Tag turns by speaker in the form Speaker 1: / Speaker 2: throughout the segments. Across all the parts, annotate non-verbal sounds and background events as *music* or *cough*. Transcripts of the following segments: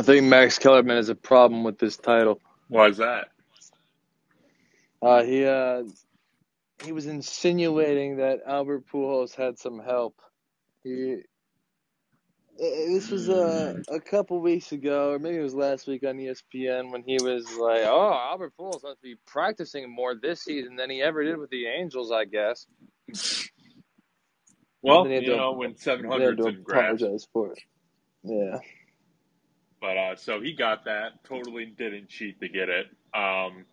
Speaker 1: I think Max Kellerman has a problem with this title.
Speaker 2: Why is that?
Speaker 1: Uh, he uh, he was insinuating that Albert Pujols had some help. He this was a a couple weeks ago, or maybe it was last week on ESPN when he was like, "Oh, Albert Pujols must be practicing more this season than he ever did with the Angels, I guess."
Speaker 2: Well,
Speaker 1: Then he had
Speaker 2: you
Speaker 1: to-
Speaker 2: know, when 700's
Speaker 1: to apologize for it. Yeah.
Speaker 2: But uh, so he got that. Totally didn't cheat to get it. Um,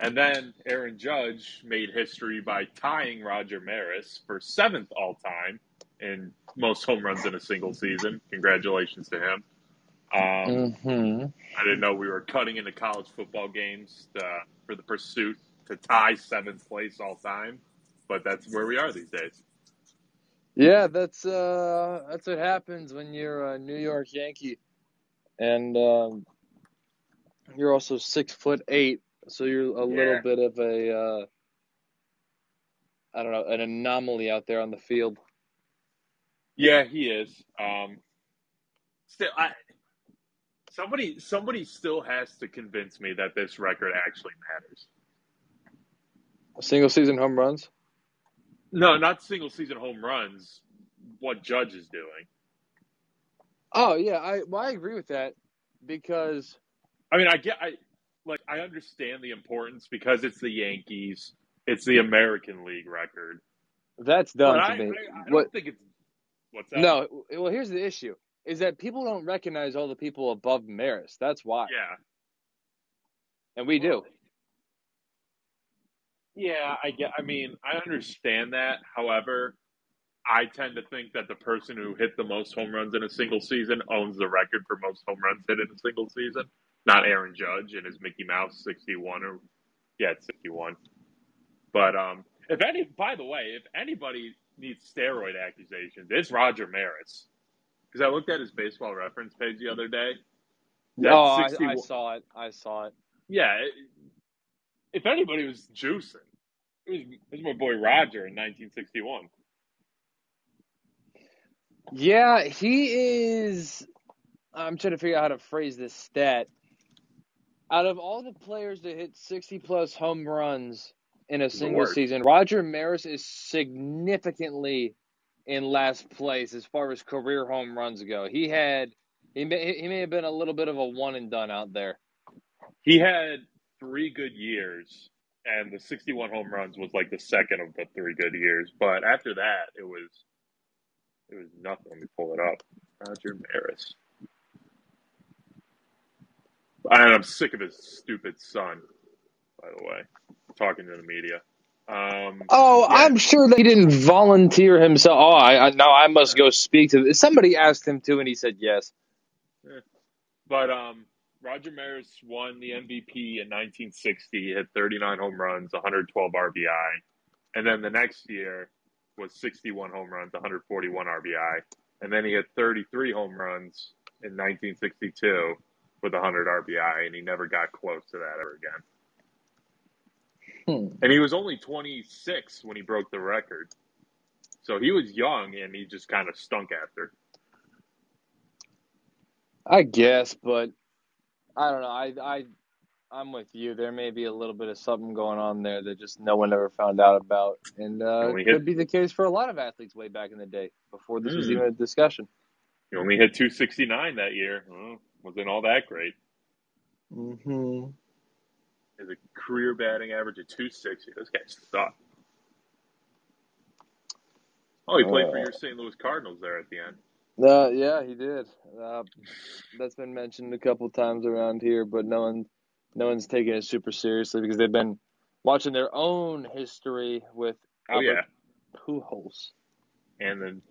Speaker 2: and then Aaron Judge made history by tying Roger Maris for seventh all time in most home runs in a single season. Congratulations to him. Um,
Speaker 1: hmm
Speaker 2: I didn't know we were cutting into college football games uh, for the pursuit to tie seventh place all time, but that's where we are these days.
Speaker 1: Yeah, that's uh, that's what happens when you're a New York Yankee, and um, you're also six foot eight, so you're a
Speaker 2: Yeah.
Speaker 1: little bit of a uh, I don't know an anomaly out there on the field.
Speaker 2: Yeah, he is. Um, still, I somebody somebody still has to convince me that this record actually matters.
Speaker 1: Single season home runs.
Speaker 2: No, not single season home runs. What Judge is doing.
Speaker 1: Oh yeah, I well, I agree with that because
Speaker 2: I mean, I get, I like, I understand the importance because it's the Yankees. It's the American League record.
Speaker 1: that's dumb to
Speaker 2: I,
Speaker 1: me.
Speaker 2: I, I don't
Speaker 1: what?
Speaker 2: think it's what's that?
Speaker 1: No, well, here's the issue: is that people don't recognize all the people above Maris. That's why,
Speaker 2: Yeah.
Speaker 1: and we do.
Speaker 2: Yeah, I get. I mean, I understand that. However, I tend to think that the person who hit the most home runs in a single season owns the record for most home runs hit in a single season, not Aaron Judge and his Mickey Mouse sixty-one or yeah, it's sixty-one. But um, if any, by the way, if anybody needs steroid accusations, it's Roger Maris. Because I looked at his baseball reference page the other day. That
Speaker 1: Oh, I, I saw it. I saw it.
Speaker 2: yeah, it, if anybody was juicing, it was, it was my boy Roger in 1961.
Speaker 1: Yeah, he is. I'm trying to figure out how to phrase this stat. Out of all the players that hit 60 plus home runs in a single
Speaker 2: worst.
Speaker 1: season, Roger Maris is significantly in last place as far as career home runs go. He had he may, he may have been a little bit of a one and done out there.
Speaker 2: He had three good years, and the 61 home runs was like the second of the three good years. But after that, it was it was nothing. Let me pull it up. Roger Maris. And I'm sick of his stupid son, by the way, talking to the media. Um,
Speaker 1: Oh,
Speaker 2: yeah,
Speaker 1: I'm sure that he didn't volunteer himself. Oh, I, I now I must go speak to. Somebody asked him to, and he said yes.
Speaker 2: But um, Roger Maris won the MVP in 1960. He hit 39 home runs, 112 RBI, and then the next year was 61 home runs, 141 RBI, and then he had 33 home runs in 1962 with 100 RBI, and he never got close to that ever again.
Speaker 1: Hmm.
Speaker 2: And he was only 26 when he broke the record, so he was young, and he just kind of stunk after.
Speaker 1: I guess, but I don't know. I I I'm with you. There may be a little bit of something going on there that just no one ever found out about, and uh,
Speaker 2: Only
Speaker 1: it
Speaker 2: hit-
Speaker 1: could be the case for a lot of athletes way back in the day before this was
Speaker 2: Hmm.
Speaker 1: even a discussion.
Speaker 2: He only hit 269 that year. Well, wasn't all that great.
Speaker 1: Mm-hmm.
Speaker 2: Is His career batting average of 260. This guy sucked. Oh, he played for
Speaker 1: Uh.
Speaker 2: your St. Louis Cardinals there at the end.
Speaker 1: Uh, yeah, he did. Uh, that's been mentioned a couple times around here, but no one, no one's taking it super seriously because they've been watching their own history with
Speaker 2: Oh yeah,
Speaker 1: Pujols.
Speaker 2: and then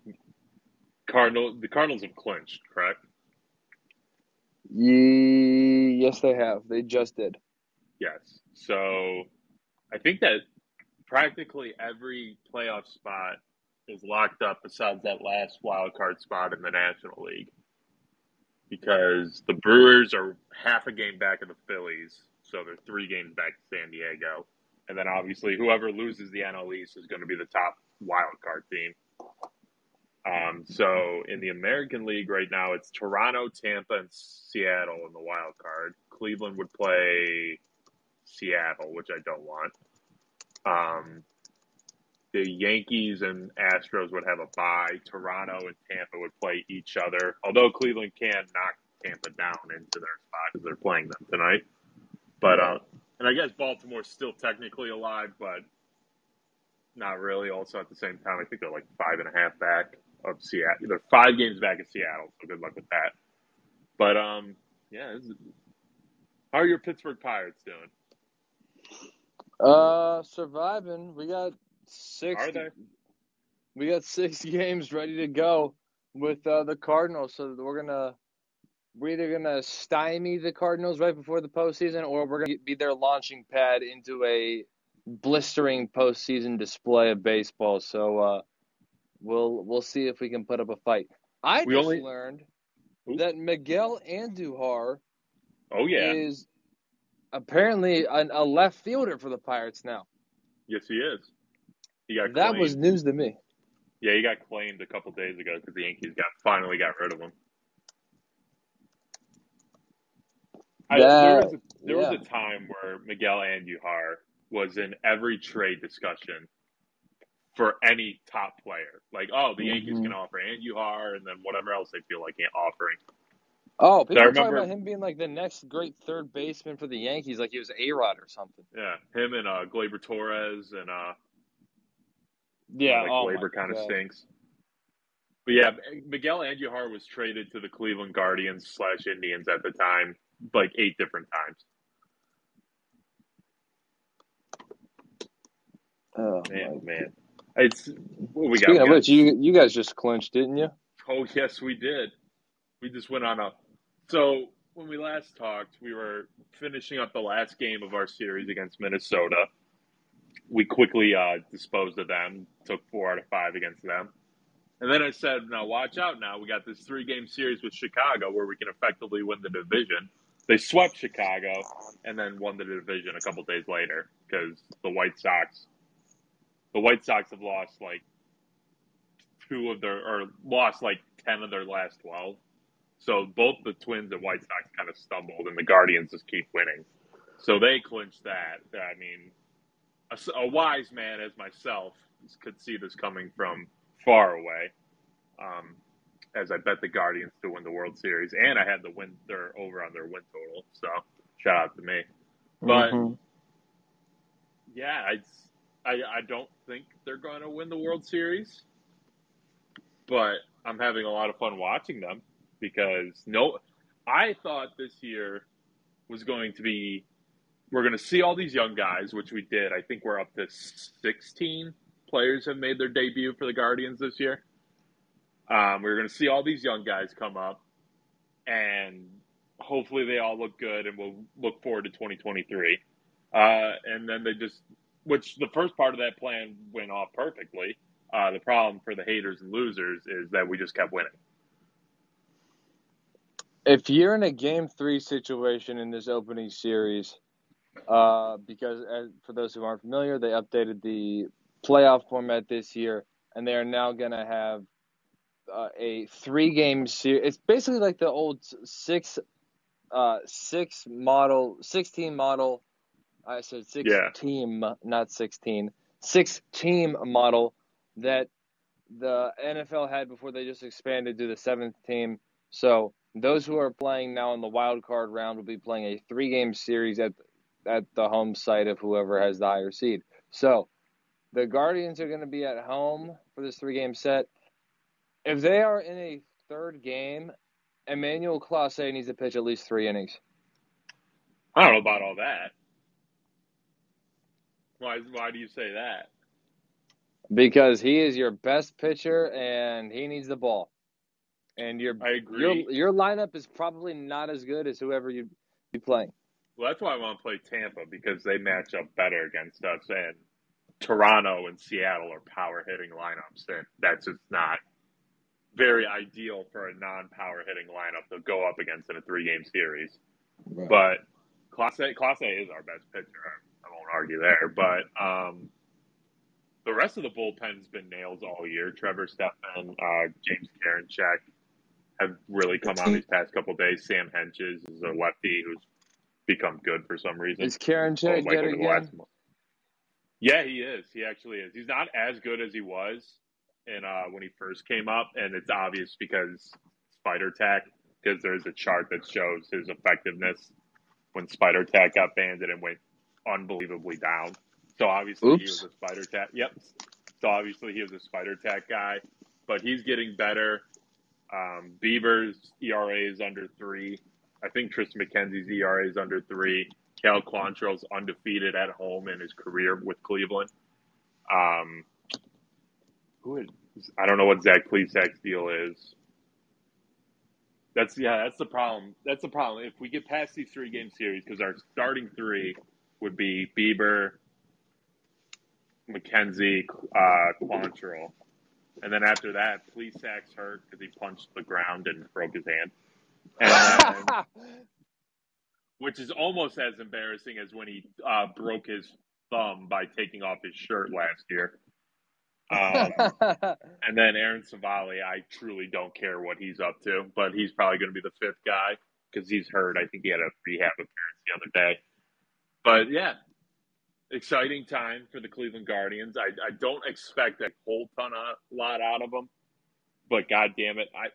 Speaker 2: Cardinal. The Cardinals have clinched, correct?
Speaker 1: Ye- yes, they have. They just did.
Speaker 2: Yes. So I think that practically every playoff spot is locked up besides that last wild card spot in the National League. Because the Brewers are half a game back of the Phillies, so they're three games back to San Diego. And then obviously whoever loses the NL East is going to be the top wild card team. Um, so in the American League right now, it's Toronto, Tampa, and Seattle in the wild card. Cleveland would play Seattle, which I don't want. Um, the Yankees and Astros would have a bye. Toronto and Tampa would play each other. Although Cleveland can knock Tampa down into their spot because they're playing them tonight. But uh, and I guess Baltimore's still technically alive, but not really. Also at the same time, I think they're like five and a half back of Seattle. They're five games back of Seattle, so good luck with that. But um, yeah, is, how are your Pittsburgh Pirates doing?
Speaker 1: Uh, surviving. We got six.
Speaker 2: Are they?
Speaker 1: We got six *laughs* games ready to go with uh, the Cardinals, so we're gonna we're either gonna stymie the Cardinals right before the postseason, or we're gonna be their launching pad into a blistering postseason display of baseball. So uh, we'll we'll see if we can put up a fight. I
Speaker 2: We
Speaker 1: just
Speaker 2: only-
Speaker 1: learned
Speaker 2: Ooh.
Speaker 1: that Miguel Andujar
Speaker 2: Oh yeah,
Speaker 1: is apparently an, a left fielder for the Pirates now.
Speaker 2: yes he is.
Speaker 1: That
Speaker 2: claimed.
Speaker 1: was news to me.
Speaker 2: yeah, he got claimed a couple days ago because the Yankees got finally got rid of him. I, there was a, there
Speaker 1: yeah.
Speaker 2: was a time where Miguel Andujar was in every trade discussion for any top player. Like, oh, the Yankees
Speaker 1: Mhm.
Speaker 2: can offer Andujar, and then whatever else they feel like offering.
Speaker 1: Oh, people are talking
Speaker 2: remember-
Speaker 1: about him being like the next great third baseman for the Yankees, like he was A Rod or something.
Speaker 2: Yeah, him and uh, Gleyber Torres and uh,
Speaker 1: Yeah,
Speaker 2: like
Speaker 1: oh
Speaker 2: Gleyber
Speaker 1: my
Speaker 2: kind of stinks. But yeah, Miguel Andujar was traded to the Cleveland Guardians slash Indians at the time, like eight different times.
Speaker 1: Oh,
Speaker 2: Man, man, it's what we got.
Speaker 1: Speaking
Speaker 2: We
Speaker 1: of which, you you guys just clinched, didn't you?
Speaker 2: Oh yes, we did. We just went on a. So when we last talked, we were finishing up the last game of our series against Minnesota. We quickly uh, disposed of them, took four out of five against them, and then I said, "Now watch out! Now we got this three-game series with Chicago where we can effectively win the division." They swept Chicago and then won the division a couple days later because the White Sox, the White Sox have lost like two of their or lost like ten of their last twelve. So both the Twins and White Sox kind of stumbled, and the Guardians just keep winning. So they clinched that. I mean, a, a wise man as myself could see this coming from far away. Um, as I bet the Guardians to win the World Series, and I had the win their over on their win total. So shout out to me. But
Speaker 1: Mhm.
Speaker 2: yeah, I, I I don't think they're going to win the World Series, but I'm having a lot of fun watching them because no, I thought this year was going to be we're going to see all these young guys, which we did. I think we're up to 16 players have made their debut for the Guardians this year. Um, we're going to see all these young guys come up, and hopefully they all look good, and we'll look forward to 2023. Uh, and then they just, which the first part of that plan went off perfectly. Uh, the problem for the haters and losers is that we just kept winning.
Speaker 1: if you're in a game three situation in this opening series, uh, because as, for those who aren't familiar, they updated the playoff format this year, and they are now going to have uh, a three game series. It's basically like the old six, uh, six model, sixteen model. I said six
Speaker 2: Yeah.
Speaker 1: team, not sixteen. Six team model that the NFL had before they just expanded to the seventh team. So those who are playing now in the wild card round will be playing a three game series at at the home site of whoever has the higher seed. So the Guardians are going to be at home for this three game set. If they are in a third game, Emmanuel Clase needs to pitch at least three innings.
Speaker 2: I don't know about all that. Why? Why do you say that?
Speaker 1: Because he is your best pitcher and he needs the ball. And your
Speaker 2: I agree.
Speaker 1: your your lineup is probably not as good as whoever you be playing.
Speaker 2: Well, that's why I want to play Tampa because they match up better against us. And Toronto and Seattle are power hitting lineups, and that's just not very ideal for a non power hitting lineup to go up against in a three game series. But Clase, Class A is our best pitcher. I won't argue there. But um, the rest of the bullpen's been nails all year. Trevor Stephan, uh, James Karinchak have really come on these past couple days. Sam Hentges is a lefty who's become good for some reason.
Speaker 1: Is Karinchak
Speaker 2: like
Speaker 1: good again?
Speaker 2: Yeah, he is. He actually is. He's not as good as he was in uh, when he first came up, and it's obvious because Spider Tack. Because there's a chart that shows his effectiveness when Spider Tack got banned, and it went unbelievably down. So obviously he was a Spider Tack. Yep. So obviously he was a Spider Tack guy, but he's getting better. Um, Bieber's ERA is under three. I think Tristan McKenzie's ERA is under three. Cal Quantrill's undefeated at home in his career with Cleveland. Um, who is, I don't know what Zach Plesac's deal is. That's yeah, that's the problem. That's the problem. If we get past these three game series, because our starting three would be Bieber, McKenzie, uh, Quantrill, and then after that, Plesac's hurt because he punched the ground and broke his hand. And which is almost as embarrassing as when he uh, broke his thumb by taking off his shirt last year. Um, *laughs* and then Aaron Civale, I truly don't care what he's up to, but he's probably going to be the fifth guy because he's hurt. I think he had a rehab appearance the other day. But yeah, exciting time for the Cleveland Guardians. I, I don't expect a whole ton of lot out of them, but god damn it, I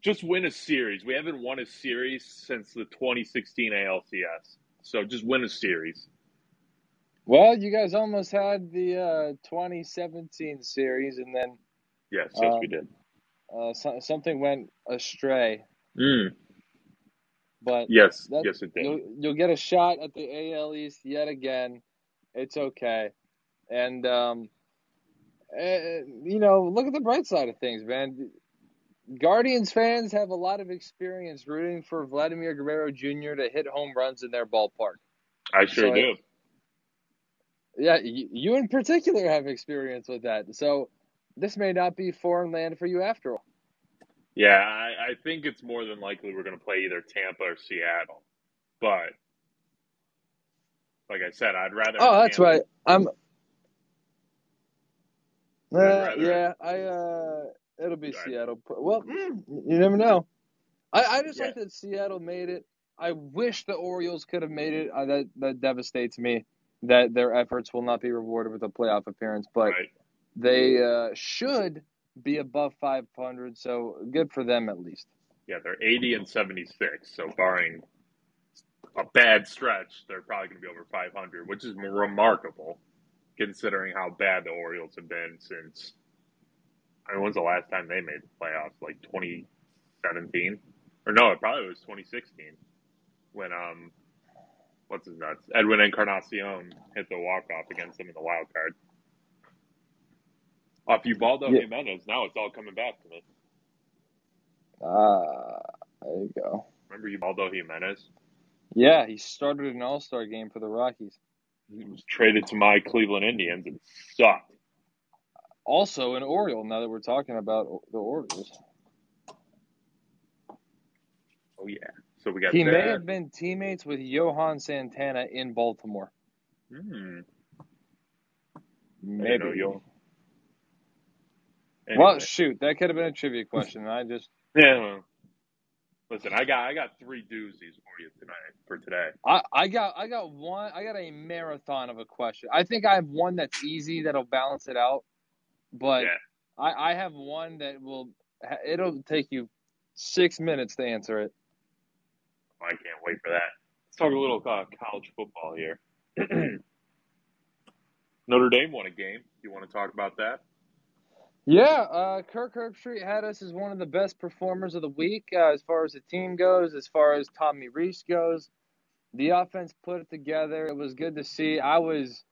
Speaker 2: just win a series. We haven't won a series since the 2016 ALCS, so just win a series.
Speaker 1: well, you guys almost had the uh, 2017 series, and then
Speaker 2: Yes, yes,
Speaker 1: Um,
Speaker 2: we did.
Speaker 1: uh, so- something went astray.
Speaker 2: Mm,
Speaker 1: But
Speaker 2: yes,
Speaker 1: that-
Speaker 2: yes, it did.
Speaker 1: you'll you'll get a shot at the AL East yet again. It's okay, and um, eh, you know, look at the bright side of things, man. Guardians fans have a lot of experience rooting for Vladimir Guerrero Jr. to hit home runs in their ballpark.
Speaker 2: I sure
Speaker 1: so-
Speaker 2: do.
Speaker 1: Yeah, you, you in particular have experience with that. So this may not be foreign land for you after all.
Speaker 2: Yeah, I, I think it's more than likely we're going to play either Tampa or Seattle. But like I said, I'd rather.
Speaker 1: Oh, that's
Speaker 2: Tampa-
Speaker 1: right. I'm. Uh, yeah, I. uh It'll be
Speaker 2: Right.
Speaker 1: Seattle. Well, mm, you never know. I, I just
Speaker 2: Yeah.
Speaker 1: like that Seattle made it. I wish the Orioles could have made it. Uh, that that devastates me that their efforts will not be rewarded with a playoff appearance. But
Speaker 2: Right.
Speaker 1: they uh, should be above 500. So good for them at least.
Speaker 2: Yeah, they're 80 and 76. So barring a bad stretch, they're probably going to be over 500, which is remarkable considering how bad the Orioles have been since. I mean, when's the last time they made the playoffs? Like 2017, or no, it probably was 2016 when um, what's his nuts? Edwin Encarnacion hit the walk off against them in the wild card. Off Ubaldo
Speaker 1: Yeah.
Speaker 2: Jimenez, now it's all coming back to me.
Speaker 1: Ah, there you go.
Speaker 2: Remember you Ubaldo Jimenez?
Speaker 1: Yeah, he started an All Star game for the Rockies.
Speaker 2: He was traded to my Cleveland Indians and sucked.
Speaker 1: Also an Oriole. Now that we're talking about the Orioles,
Speaker 2: Oh yeah. So we got
Speaker 1: he
Speaker 2: that.
Speaker 1: may have been teammates with Johan Santana in Baltimore.
Speaker 2: Hmm.
Speaker 1: Maybe.
Speaker 2: know you. Anyway.
Speaker 1: Well, shoot, that could have been a trivia question. I just, *laughs*
Speaker 2: yeah. well, Listen, I got I got three doozies for you tonight for today.
Speaker 1: I, I got, I got one, I got a marathon of a question. I think I have one that's easy that'll balance it out, but
Speaker 2: Yeah.
Speaker 1: I, I have one that will, it'll take you six minutes to answer it.
Speaker 2: I can't wait for that. Let's talk a little uh, college football here. *clears throat* Notre Dame won a game. You want to talk about that?
Speaker 1: Yeah, uh, Kirk Herbstreit had us as one of the best performers of the week uh, as far as the team goes, as far as Tommy Rees goes. The offense put it together. It was good to see. I was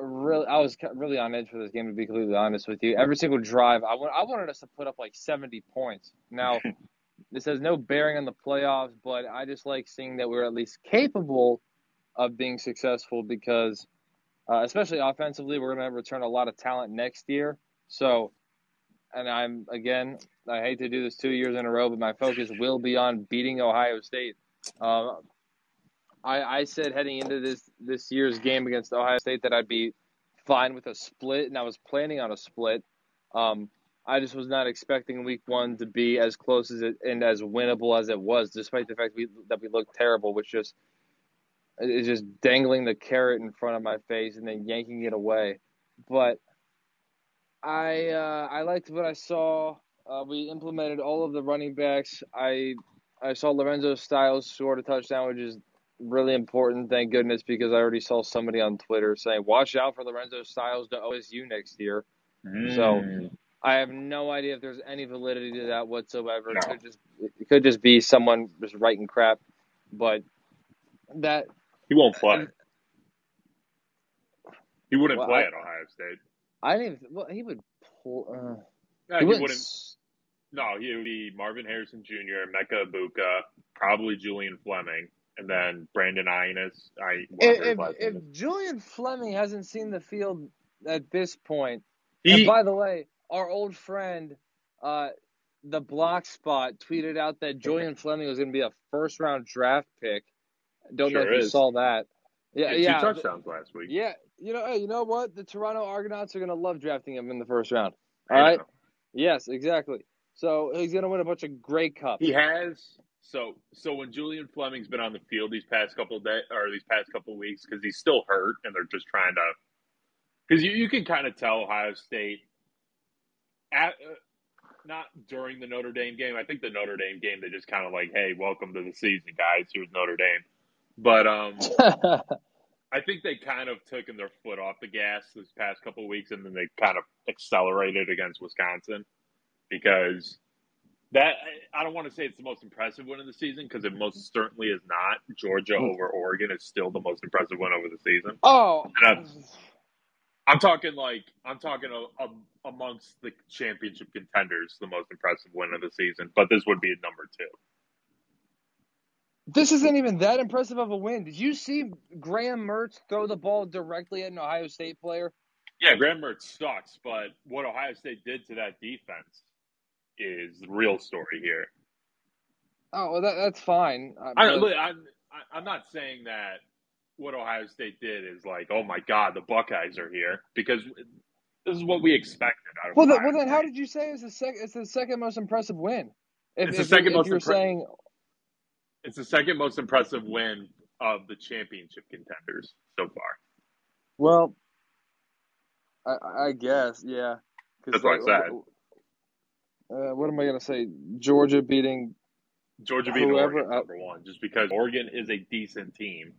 Speaker 1: really, I was really on edge for this game to be completely honest with you. Every single drive, I, wanted us to put up like 70 points. Now, *laughs* this has no bearing on the playoffs, but I just like seeing that we're at least capable of being successful because, uh, especially offensively, we're going to return a lot of talent next year. So, and I'm again, I hate to do this two years in a row, but my focus will be on beating Ohio State. Um, I, I said heading into this this year's game against Ohio State that I'd be fine with a split, and I was planning on a split. Um, I just was not expecting Week One to be as close as it and as winnable as it was, despite the fact we, that we looked terrible, which just is just dangling the carrot in front of my face and then yanking it away. But I uh, I liked what I saw. Uh, we implemented all of the running backs. I I saw Lorenzo Styles score a touchdown, which is really important. Thank goodness, because I already saw somebody on Twitter saying, "Watch out for Lorenzo Styles to OSU next year."
Speaker 2: Mm.
Speaker 1: So I have no idea if there's any validity to that whatsoever.
Speaker 2: No.
Speaker 1: It could just it could just be someone just writing crap, but that
Speaker 2: he won't play. He wouldn't
Speaker 1: Well,
Speaker 2: play
Speaker 1: I-
Speaker 2: at Ohio State.
Speaker 1: I didn't. Well, he would pull. Uh,
Speaker 2: No,
Speaker 1: he
Speaker 2: he
Speaker 1: wouldn't.
Speaker 2: wouldn't.
Speaker 1: s-
Speaker 2: No, he would be Marvin Harrison Jr., Emeka Egbuka, probably Julian Fleming, and then Brandon Inniss. I
Speaker 1: If, if, if. Julian Fleming hasn't seen the field at this point,
Speaker 2: he,
Speaker 1: and by the way, our old friend, uh, the block spot tweeted out that Julian Fleming was going to be a first round draft pick. Don't know
Speaker 2: Sure
Speaker 1: if you
Speaker 2: is.
Speaker 1: saw that. Yeah,
Speaker 2: had
Speaker 1: yeah,
Speaker 2: two touchdowns last week.
Speaker 1: yeah. You know, hey, you know what? The Toronto Argonauts are going to love drafting him in the first round. All right.
Speaker 2: know.
Speaker 1: Yes, exactly. So he's going to win a bunch of Grey Cups.
Speaker 2: He has. So so when Julian Fleming's been on the field these past couple of days or these past couple of weeks because he's still hurt and they're just trying to because you, you can kind of tell Ohio State at uh, not during the Notre Dame game. I think the Notre Dame game they just kind of like, hey, welcome to the season, guys. Here's Notre Dame. But um, *laughs* I think they kind of taken their foot off the gas this past couple of weeks, and then they kind of accelerated against Wisconsin because that I don't want to say it's the most impressive win of the season because it most certainly is not. Georgia hmm. over Oregon is still the most impressive win over the season.
Speaker 1: oh,
Speaker 2: And I'm talking like I'm talking a, a, amongst the championship contenders, the most impressive win of the season. But this would be number two.
Speaker 1: this isn't even that impressive of a win. Did you see Graham Mertz throw the ball directly at an Ohio State player?
Speaker 2: Yeah, Graham Mertz sucks, but what Ohio State did to that defense is the real story here.
Speaker 1: Oh, well, that, that's fine. Uh,
Speaker 2: I,
Speaker 1: but-
Speaker 2: look, I'm I- I'm not saying that what Ohio State did is like, oh my God, the Buckeyes are here because this is what we expected out of.
Speaker 1: well, then, well, then, how did you say it's the second? It's the second most impressive win. If,
Speaker 2: It's the
Speaker 1: if
Speaker 2: second
Speaker 1: you're,
Speaker 2: most
Speaker 1: if you're
Speaker 2: impre-
Speaker 1: saying
Speaker 2: It's the second most impressive win of the championship contenders so far.
Speaker 1: Well, I, I guess, yeah.
Speaker 2: That's what I
Speaker 1: like,
Speaker 2: said.
Speaker 1: Uh, what am I gonna say? Georgia beating.
Speaker 2: Georgia beating
Speaker 1: Whoever-
Speaker 2: Oregon
Speaker 1: uh,
Speaker 2: number one, just because Oregon is a decent team,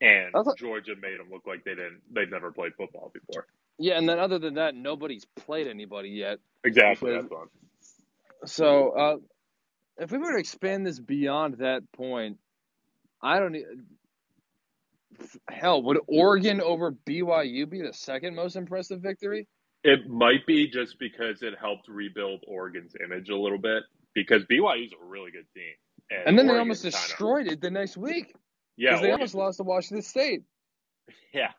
Speaker 2: and
Speaker 1: thought-
Speaker 2: Georgia made them look like they didn't. They've never played football before.
Speaker 1: Yeah, and then other than that, nobody's played anybody yet.
Speaker 2: Exactly.
Speaker 1: Because-
Speaker 2: That's one.
Speaker 1: So, uh, if we were to expand this beyond that point, I don't. Hell, would Oregon over BYU be the second most impressive victory?
Speaker 2: It might be just because it helped rebuild Oregon's image a little bit because BYU's a really good team,
Speaker 1: And then they almost destroyed it the next week
Speaker 2: yeah,
Speaker 1: because they
Speaker 2: Oregon-
Speaker 1: almost lost to Washington State. *laughs*
Speaker 2: Yeah.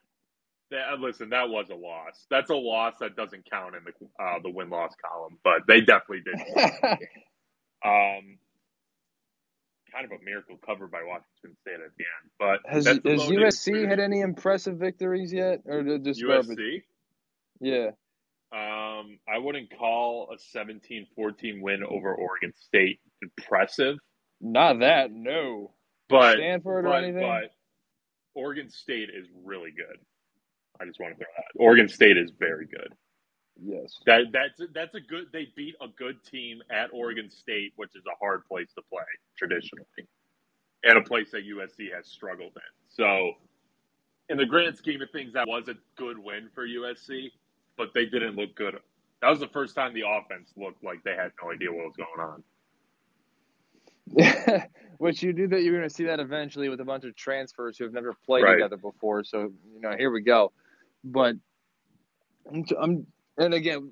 Speaker 2: That, uh, listen, that was a loss. That's a loss that doesn't count in the uh, the win loss column, but they definitely did. *laughs* um, kind of a miracle covered by Washington State at the end, but
Speaker 1: has has USC
Speaker 2: for
Speaker 1: had any impressive victories yet, or just garbage?
Speaker 2: USC?
Speaker 1: Yeah.
Speaker 2: Um, I wouldn't call a 17-14 win over Oregon State impressive,
Speaker 1: Not that, no.
Speaker 2: but
Speaker 1: Stanford or anything?
Speaker 2: but Oregon State is really good. I just want to throw that. Oregon State is very good.
Speaker 1: Yes.
Speaker 2: That that's that's a good. They beat a good team at Oregon State, which is a hard place to play traditionally, and a place that USC has struggled in. So, in the grand scheme of things, that was a good win for USC, but they didn't look good. That was the first time the offense looked like they had no idea what was going on. *laughs*
Speaker 1: Which you knew that you were going to see that eventually with a bunch of transfers who have never played
Speaker 2: Right.
Speaker 1: together before. So you know, here we go. But I'm, and again,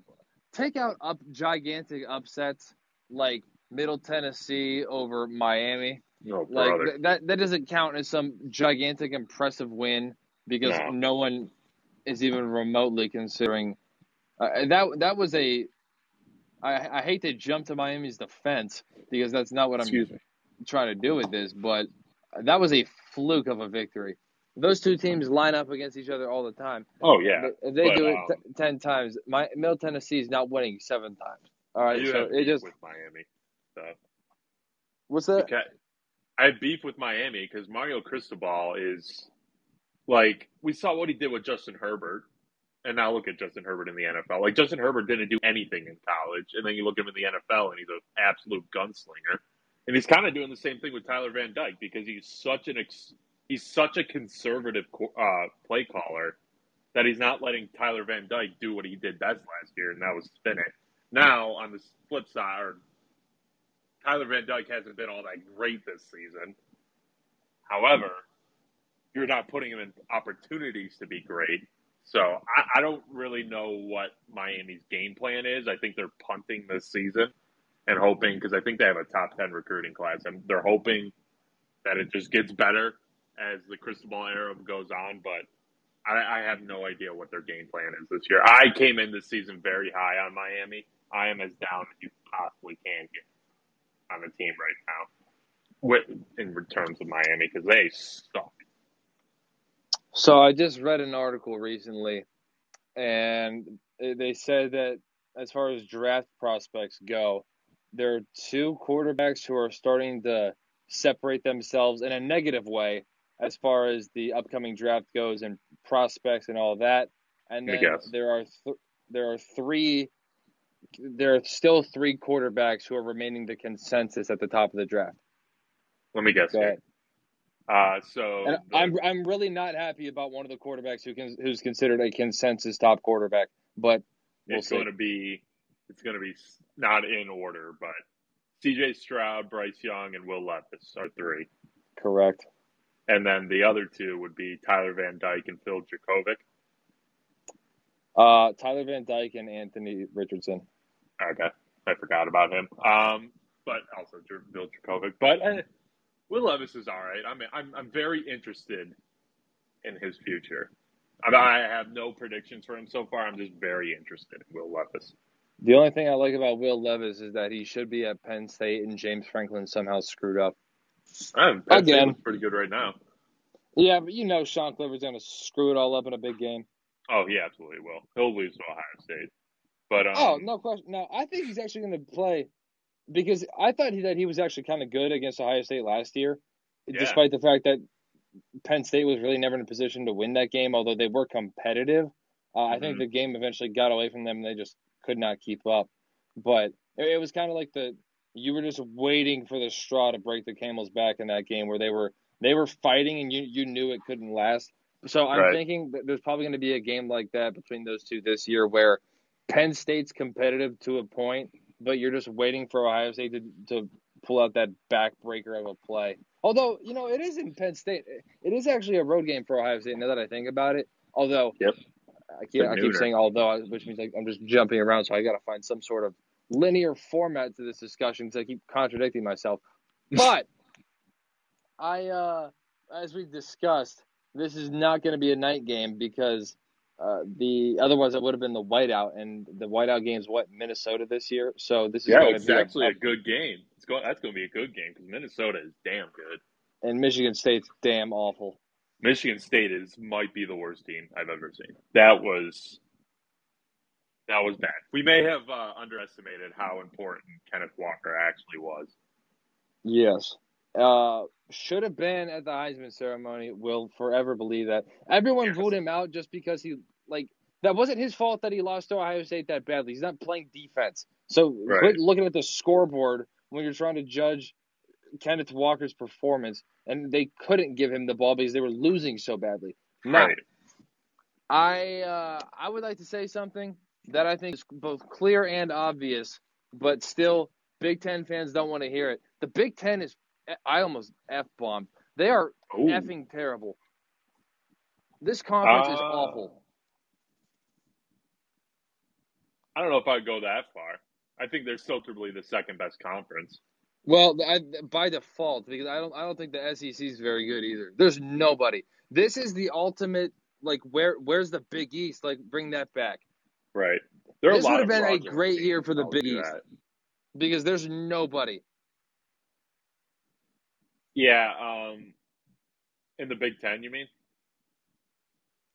Speaker 1: take out up gigantic upsets like Middle Tennessee over Miami.
Speaker 2: No,
Speaker 1: Like th- that that doesn't count as some gigantic impressive win because
Speaker 2: No.
Speaker 1: no, one is even remotely considering uh, that that was a I, I hate to jump to Miami's defense because that's not what I'm
Speaker 2: Excuse
Speaker 1: trying to do with this, but that was a fluke of a victory. those two teams line up against each other all the time.
Speaker 2: Oh yeah,
Speaker 1: If they
Speaker 2: but,
Speaker 1: do it
Speaker 2: um,
Speaker 1: t- ten times, my Middle Tennessee is not winning seven times. All right,
Speaker 2: you
Speaker 1: so it just
Speaker 2: with Miami. So
Speaker 1: what's that?
Speaker 2: okay. I have beef with Miami because Mario Cristobal is like we saw what he did with Justin Herbert, and now look at Justin Herbert in the NFL. Like Justin Herbert didn't do anything in college, and then you look at him in the NFL, and he's an absolute gunslinger. And he's kind of doing the same thing with Tyler Van Dyke because he's such an ex- he's such a conservative uh, play caller that he's not letting Tyler Van Dyke do what he did best last year, and that was spin it. Now on the flip side, Tyler Van Dyke hasn't been all that great this season. However, you're not putting him in opportunities to be great. So I, I don't really know what Miami's game plan is. I think they're punting this season and hoping because I think they have a top ten recruiting class, and they're hoping that it just gets better as the Cristobal era goes on. But I, I have no idea what their game plan is this year. I came in this season very high on Miami. I am as down as you possibly can get on the team right now, with in terms of Miami because they suck.
Speaker 1: So I just read an article recently, and they said that as far as draft prospects go, there are two quarterbacks who are starting to separate themselves in a negative way as far as the upcoming draft goes and prospects and all that. And then there are th- there are three there are still three quarterbacks who are remaining the consensus at the top of the draft.
Speaker 2: Let me guess
Speaker 1: Go ahead.
Speaker 2: Uh, so the-
Speaker 1: I'm I'm really not happy about one of the quarterbacks who can, who's considered a consensus top quarterback, but we'll
Speaker 2: it's
Speaker 1: see.
Speaker 2: going to be it's going to be not in order, but C.J. Stroud, Bryce Young, and Will Levis are three,
Speaker 1: Correct.
Speaker 2: and then the other two would be Tyler Van Dyke and Phil Jurkovec.
Speaker 1: Uh, Tyler Van Dyke and Anthony Richardson.
Speaker 2: Okay, I forgot about him. Um, but also Phil Jurkovec. But uh, Will Levis is all right. I mean, I'm I'm very interested in his future. I, have no predictions for him so far. I'm just very interested in Will Levis.
Speaker 1: The only thing I like about Will Levis is that he should be at Penn State and James Franklin somehow screwed up.
Speaker 2: Penn State
Speaker 1: Again.
Speaker 2: looks pretty good right now.
Speaker 1: Yeah, but you know Sean Clifford's going to screw it all up in a big game.
Speaker 2: Oh, he absolutely will. He'll lose to Ohio State. But um,
Speaker 1: Oh, no question. No, I think he's actually going to play because I thought he, that he was actually kind of good against Ohio State last year,
Speaker 2: Yeah.
Speaker 1: despite the fact that Penn State was really never in a position to win that game, although they were competitive. Uh, I think
Speaker 2: Mhm.
Speaker 1: the game eventually got away from them and they just could not keep up. But it, it was kind of like the you were just waiting for the straw to break the camel's back in that game where they were they were fighting and you you knew it couldn't last. So I'm
Speaker 2: Right.
Speaker 1: thinking that there's probably going to be a game like that between those two this year where Penn State's competitive to a point, but you're just waiting for Ohio State to, to pull out that backbreaker of a play. Although, you know, it is in Penn State. It is actually a road game for Ohio State now that I think about it. Although,
Speaker 2: Yep.
Speaker 1: I, keep, I keep saying although, which means like I'm just jumping around, so I got to find some sort of linear format to this discussion because I keep contradicting myself. *laughs* But I, uh, as we've discussed, this is not going to be a night game because uh, the otherwise it would have been the whiteout, and the whiteout game is what Minnesota this year. So this is
Speaker 2: yeah,
Speaker 1: going
Speaker 2: it's
Speaker 1: to be
Speaker 2: actually
Speaker 1: a,
Speaker 2: a good game. It's going. That's going to be a good game because Minnesota is damn good.
Speaker 1: and Michigan State's damn awful.
Speaker 2: Michigan State is might be the worst team I've ever seen. That was that was bad. We may have uh, underestimated how important Kenneth Walker actually was.
Speaker 1: Yes. Uh, should have been at the Heisman ceremony. Will forever believe that. Everyone
Speaker 2: Yes.
Speaker 1: ruled him out just because he like that wasn't his fault that he lost to Ohio State that badly. He's not playing defense. So
Speaker 2: Right.
Speaker 1: quit looking at the scoreboard when you're trying to judge Kenneth Walker's performance. And they couldn't give him the ball because they were losing so badly. Now,
Speaker 2: Right.
Speaker 1: I uh, I would like to say something that I think is both clear and obvious, but still Big Ten fans don't want to hear it. The Big Ten is I almost f bombed. They are
Speaker 2: Ooh.
Speaker 1: effing terrible. This conference is
Speaker 2: Uh,
Speaker 1: awful.
Speaker 2: I don't know if I'd go that far. I think they're still probably the second best conference.
Speaker 1: Well, I, by default, because I don't I don't think the SEC is very good either. There's nobody. This is the ultimate. Like where where's the Big East? Like bring that back
Speaker 2: Right. There are
Speaker 1: This
Speaker 2: a lot
Speaker 1: would have been a great year for the
Speaker 2: I'll
Speaker 1: Big East.
Speaker 2: that.
Speaker 1: because there's nobody.
Speaker 2: Yeah. Um, in the Big Ten, you mean?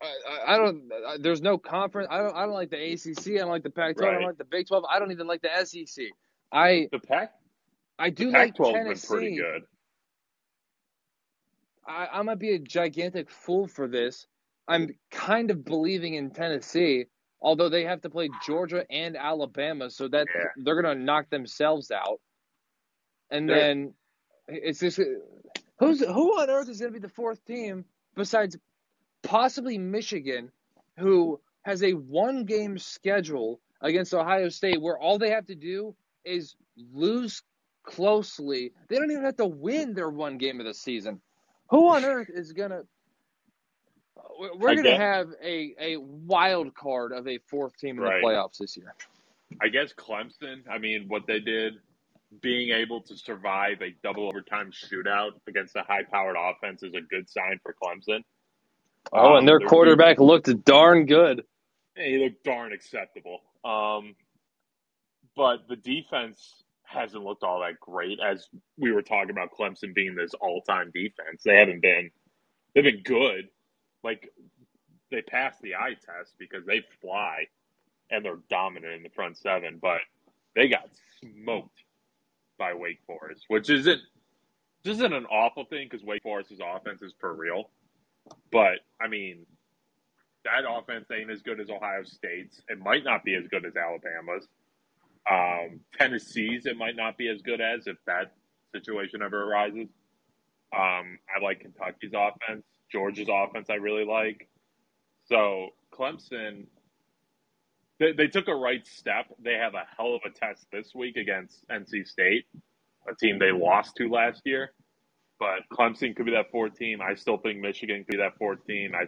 Speaker 1: I, I don't. There's no conference. I don't. I don't like the ACC. I don't like the Pac-12. I don't like the Big 12. I don't even like the SEC. I
Speaker 2: The Pac
Speaker 1: I do like the
Speaker 2: Pac-12 has been
Speaker 1: Tennessee.
Speaker 2: pretty good.
Speaker 1: I, I might be a gigantic fool for this. I'm kind of believing in Tennessee, although they have to play Georgia and Alabama, so that
Speaker 2: Yeah.
Speaker 1: they're going to knock themselves out. And
Speaker 2: They're-
Speaker 1: then it's just uh, who's who on earth is going to be the fourth team besides possibly Michigan, who has a one game schedule against Ohio State where all they have to do is lose closely. They don't even have to win their one game of the season. Who on earth is gonna? We're gonna have a a wild card of a fourth team in
Speaker 2: Right.
Speaker 1: the playoffs this year.
Speaker 2: I guess Clemson, I mean, what they did, being able to survive a double overtime shootout against a high powered offense is a good sign for Clemson.
Speaker 1: Oh,
Speaker 2: Um,
Speaker 1: and their
Speaker 2: their
Speaker 1: quarterback looked darn good.
Speaker 2: He looked darn acceptable. Um, but the defense hasn't looked all that great as we were talking about Clemson being this all time defense. They haven't been they've been good. Like they passed the eye test because they fly and they're dominant in the front seven, but they got smoked by Wake Forest, which isn't isn't an awful thing because Wake Forest's offense is for real. But I mean, that offense ain't as good as Ohio State's. It might not be as good as Alabama's. Um, Tennessee's it might not be as good as if that situation ever arises. Um, I like Kentucky's offense. Georgia's offense I really like. So Clemson, they, they took a right step. They have a hell of a test this week against NC State, a team they lost to last year. But Clemson could be that fourth team. I still think Michigan could be that fourth team. I,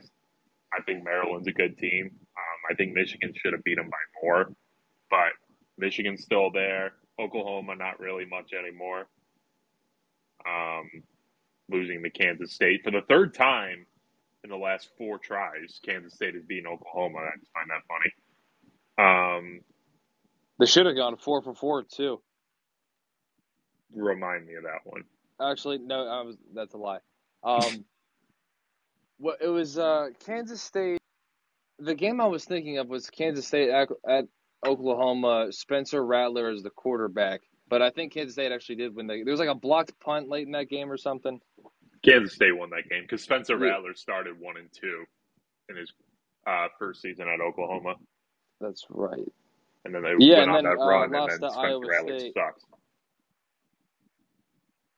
Speaker 2: I think Maryland's a good team. Um, I think Michigan should have beat them by more, but Michigan's still there. Oklahoma, not really much anymore. Um, losing to Kansas State for the third time in the last four tries. Kansas State has beaten Oklahoma. I just find that funny. Um,
Speaker 1: They should have gone four for four too.
Speaker 2: remind me of that one.
Speaker 1: Actually, no, I was that's a lie. Um, *laughs* what it was uh, Kansas State. The game I was thinking of was Kansas State at, at Oklahoma. Spencer Rattler is the quarterback, but I think Kansas State actually did win. The, there was like a blocked punt late in that game or something.
Speaker 2: Kansas State won that game because Spencer. Rattler started one and two in his uh, first season at Oklahoma,
Speaker 1: That's right.
Speaker 2: and then they
Speaker 1: Yeah,
Speaker 2: went on
Speaker 1: then,
Speaker 2: that
Speaker 1: uh,
Speaker 2: run, and then Spencer
Speaker 1: Iowa
Speaker 2: Rattler
Speaker 1: State.
Speaker 2: sucks.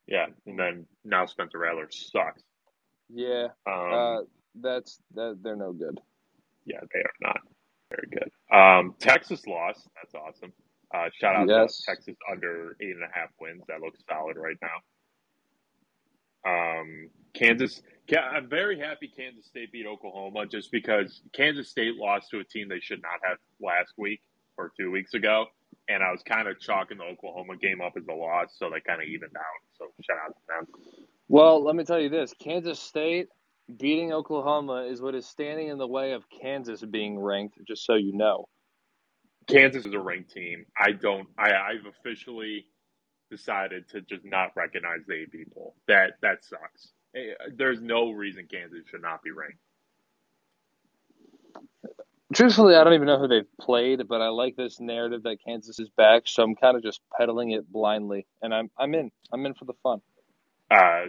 Speaker 2: Yeah, and then now Spencer Rattler sucks.
Speaker 1: Yeah,
Speaker 2: Um,
Speaker 1: uh, that's that. They're no good.
Speaker 2: yeah, they are not very good. Um, Texas lost. That's awesome. Uh, shout out
Speaker 1: Yes.
Speaker 2: to Texas under eight and a half wins. That looks solid right now. Um, Kansas. I'm very happy Kansas State beat Oklahoma just because Kansas State lost to a team they should not have last week or two weeks ago, and I was kind of chalking the Oklahoma game up as a loss, so they kind of evened out. So shout out to them.
Speaker 1: Well, let me tell you this: Kansas State beating Oklahoma is what is standing in the way of Kansas being ranked. Just so you know.
Speaker 2: Kansas is a ranked team. I don't. I, I've officially decided to just not recognize the poll. That that sucks. There's no reason Kansas should not be ranked.
Speaker 1: Truthfully, I don't even know who they've played, but I like this narrative that Kansas is back, so I'm kind of just peddling it blindly, and I'm I'm in. I'm in for the fun.
Speaker 2: Uh,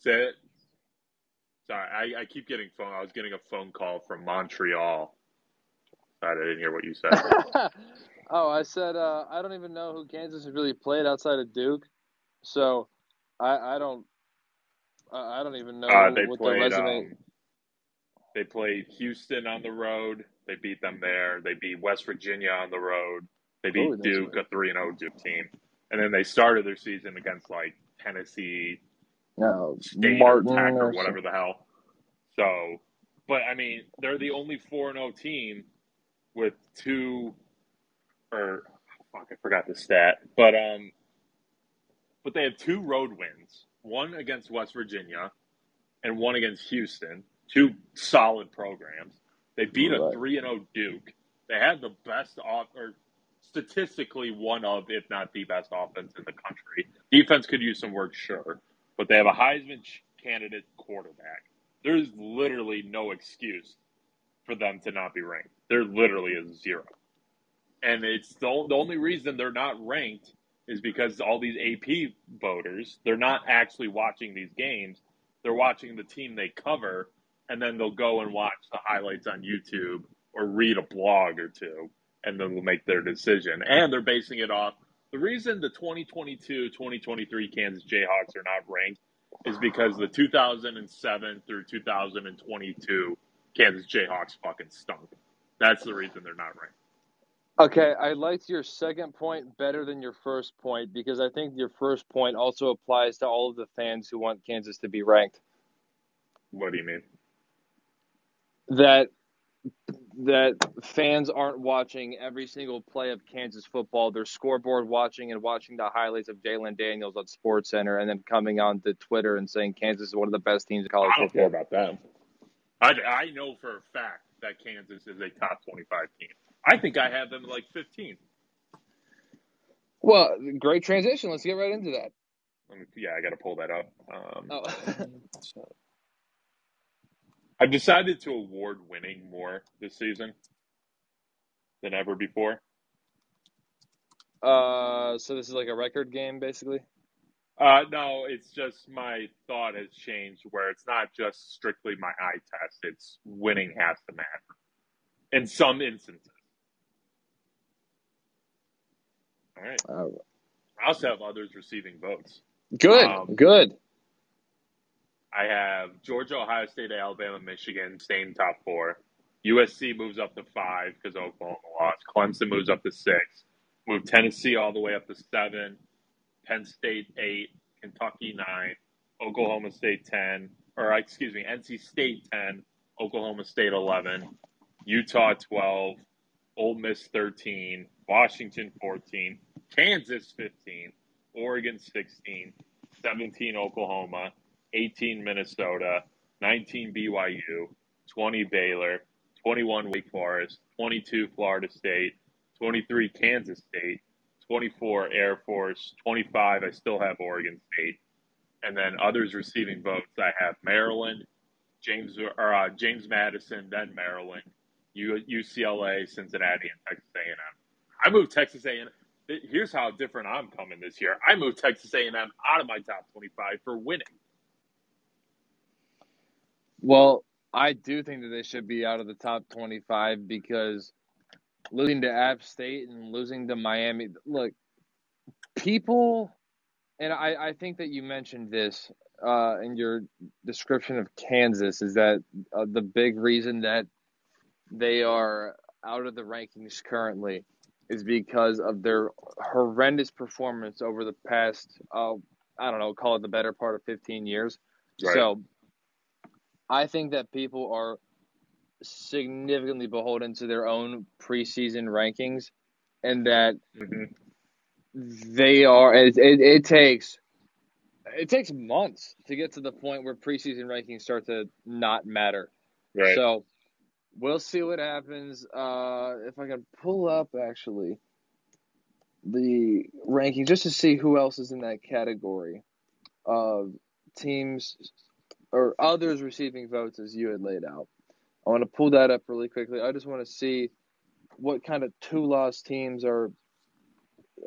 Speaker 2: say it. Sorry, I, I keep getting phone. I was getting a phone call from Montreal. I didn't hear what you said. *laughs*
Speaker 1: oh, I said uh, I don't even know who Kansas has really played outside of Duke, so I I don't I I don't even know
Speaker 2: Uh, they
Speaker 1: what their
Speaker 2: played.
Speaker 1: resume.
Speaker 2: Um, they played Houston on the road. They beat them there. They beat West Virginia on the road. They beat
Speaker 1: Oh,
Speaker 2: Duke,
Speaker 1: right.
Speaker 2: a three and zero Duke team, and then they started their season against like Tennessee,
Speaker 1: no,
Speaker 2: State,
Speaker 1: Martin
Speaker 2: or or
Speaker 1: or
Speaker 2: whatever the hell. So, but I mean, they're the only four and zero team with two, or fuck, I forgot the stat, but um, but they have two road wins, one against West Virginia, and one against Houston. Two solid programs. They beat a three and zero Duke. They had the best off or statistically one of, if not the best offense in the country. Defense could use some work, sure, but they have a Heisman candidate quarterback. there's literally no excuse for them to not be ranked. There literally is zero. And it's the, the only reason they're not ranked is because all these AP voters, they're not actually watching these games. They're watching the team they cover, and then they'll go and watch the highlights on YouTube or read a blog or two, and then they'll make their decision. And they're basing it off the reason the 2022 2023 Kansas Jayhawks are not ranked is because the 2007 through 2022 Kansas Jayhawks fucking stunk. That's the reason they're not ranked.
Speaker 1: Okay, I liked your second point better than your first point because I think your first point also applies to all of the fans who want Kansas to be ranked.
Speaker 2: What do you mean?
Speaker 1: That that fans aren't watching every single play of Kansas football. They're scoreboard watching and watching the highlights of Jalon Daniels on Sports Center and then coming on to Twitter and saying Kansas is one of the best teams in college
Speaker 2: I don't
Speaker 1: football.
Speaker 2: care about them. I, I know for a fact that Kansas is a top 25 team. I think I have them like 15.
Speaker 1: Well, great transition. Let's get right into that.
Speaker 2: Yeah, I got to pull that up. Um,
Speaker 1: Oh. *laughs*
Speaker 2: I've decided to award winning more this season than ever before.
Speaker 1: uh, so this is like a record game, basically.
Speaker 2: Uh, no, it's just my thought has changed where it's not just strictly my eye test. It's winning has to matter in some instances. All right.
Speaker 1: Uh,
Speaker 2: I also have others receiving votes.
Speaker 1: good,
Speaker 2: Um,
Speaker 1: good.
Speaker 2: I have Georgia, Ohio State, Alabama, Michigan staying top four. USC moves up to five because Oklahoma lost. Clemson moves up to six. Move Tennessee all the way up to seven. Penn State eight. Kentucky nine. Oklahoma State ten. Or excuse me, NC State ten. Oklahoma State eleven. Utah twelve. Ole Miss thirteen. Washington fourteen. Kansas fifteen. Oregon sixteen. 17 Oklahoma. 18 Minnesota, 19 BYU, 20 Baylor, 21 Wake Forest, 22 Florida State, 23 Kansas State, 24 Air Force, 25 I still have Oregon State, and then others receiving votes I have Maryland, James or uh, James Madison, then Maryland, U- UCLA, Cincinnati, and Texas A&M. I moved Texas A&M. Here's how different I'm coming this year. I moved Texas A&M out of my top 25 for winning.
Speaker 1: Well, I do think that they should be out of the top 25 because losing to App State and losing to Miami, look, people, and I, I think that you mentioned this uh, in your description of Kansas, is that uh, the big reason that they are out of the rankings currently is because of their horrendous performance over the past, uh, I don't know, call it the better part of 15 years.
Speaker 2: Right.
Speaker 1: So I think that people are significantly beholden to their own preseason rankings, and that
Speaker 2: hmm
Speaker 1: they are. It, it, it takes it takes months to get to the point where preseason rankings start to not matter.
Speaker 2: Right.
Speaker 1: So we'll see what happens. Uh, if I can pull up actually the ranking just to see who else is in that category of teams or others receiving votes as you had laid out. I want to pull that up really quickly. I just want to see what kind of two loss teams are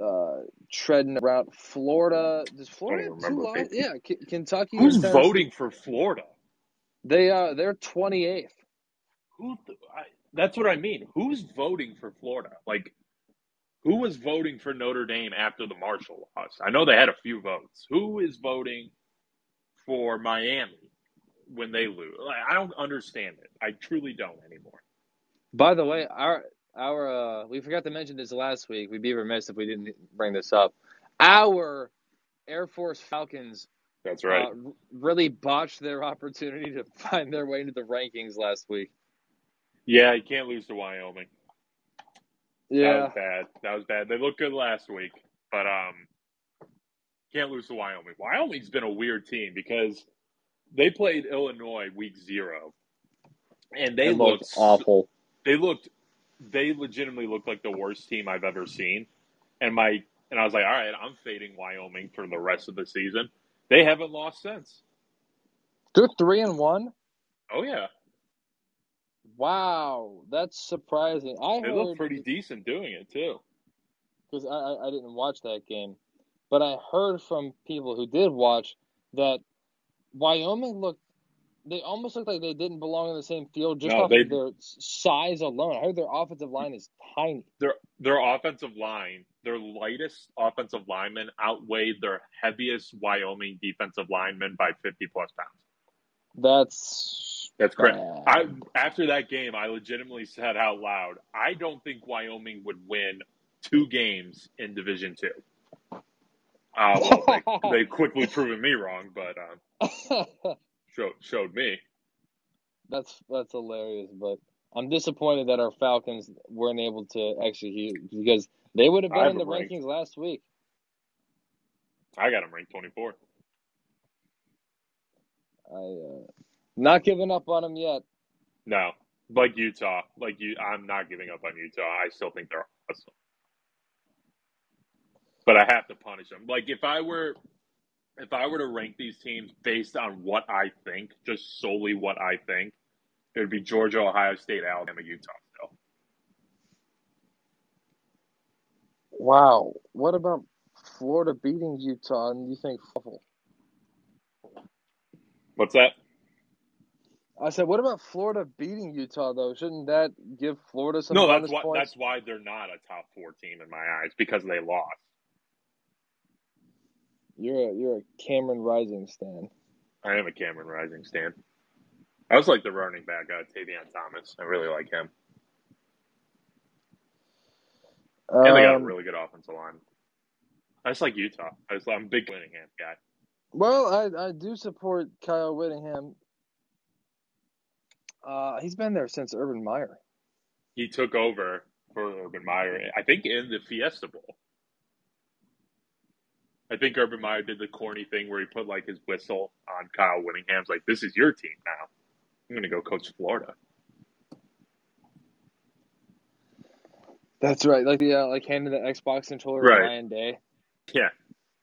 Speaker 1: uh, treading around. Florida does Florida have two loss? Yeah, K- Kentucky.
Speaker 2: Who's voting for Florida?
Speaker 1: They uh they're twenty eighth.
Speaker 2: Who? th- I, that's what I mean. Who's voting for Florida? Like, who was voting for Notre Dame after the Marshall loss? I know they had a few votes. Who is voting for Miami when they lose? Like, I don't understand it. I truly don't anymore.
Speaker 1: By the way, our our uh, we forgot to mention this last week. We'd be remiss if we didn't bring this up. Our Air Force Falcons
Speaker 2: That's
Speaker 1: Uh, really botched their opportunity to find their way into the rankings last week.
Speaker 2: Yeah, you can't lose to Wyoming.
Speaker 1: Yeah, That
Speaker 2: was bad. That was bad. They looked good last week, but um, can't lose to Wyoming. Wyoming's been a weird team because they played Illinois week zero, and they looked
Speaker 1: looked awful.
Speaker 2: They looked. They legitimately looked like the worst team I've ever seen, and my and I was like, all right, I'm fading Wyoming for the rest of the season. They haven't lost since.
Speaker 1: They're three and one.
Speaker 2: Oh yeah,
Speaker 1: Wow, that's surprising. I
Speaker 2: they pretty decent doing it too.
Speaker 1: because I, I I didn't watch that game, but I heard from people who did watch that Wyoming looked. They almost looked like they didn't belong in the same field just
Speaker 2: No,
Speaker 1: off
Speaker 2: they-
Speaker 1: of their size alone. I heard their offensive line is tiny.
Speaker 2: Their their offensive line, their lightest offensive lineman outweighed their heaviest Wyoming defensive lineman by fifty plus pounds.
Speaker 1: That's
Speaker 2: That's correct.
Speaker 1: bad.
Speaker 2: I after that game, I legitimately said out loud, I don't think Wyoming would win two games in Division Two. Uh, *laughs* well, they, they quickly proven me wrong, but um, *laughs* showed showed me.
Speaker 1: that's that's hilarious, but I'm disappointed that our Falcons weren't able to execute because they would have been in the
Speaker 2: ranked.
Speaker 1: rankings last week.
Speaker 2: I got them ranked twenty four.
Speaker 1: I uh, not giving up on them yet.
Speaker 2: No, like Utah, like you, I'm not giving up on Utah. I still think they're awesome, but I have to punish them. Like if I were, if I were to rank these teams based on what I think, just solely what I think, it would be Georgia, Ohio State, Alabama, Utah. Still,
Speaker 1: Wow, what about Florida beating Utah? And you think awful?
Speaker 2: what's that?
Speaker 1: I said, what about Florida beating Utah though? Shouldn't that give Florida some
Speaker 2: No, that's why.
Speaker 1: points?
Speaker 2: That's why they're not a top four team in my eyes because they lost.
Speaker 1: You're a, you're a Cameron Rising stan.
Speaker 2: I am a Cameron Rising stan. I was like the running back, uh, Tavion Thomas. I really like him, and they got a
Speaker 1: Um,
Speaker 2: really good offensive line. I just like Utah. I just, I'm a big Whittingham guy.
Speaker 1: Well, I I do support Kyle Whittingham. Uh, he's been there since Urban Meyer.
Speaker 2: He took over for Urban Meyer, I think, in the Fiesta Bowl. I think Urban Meyer did the corny thing where he put like his whistle on Kyle Whittingham's, like, "This is your team now. I'm going to go coach Florida."
Speaker 1: That's right, like the uh, like handing the Xbox controller to
Speaker 2: Right.
Speaker 1: Ryan Day.
Speaker 2: Yeah,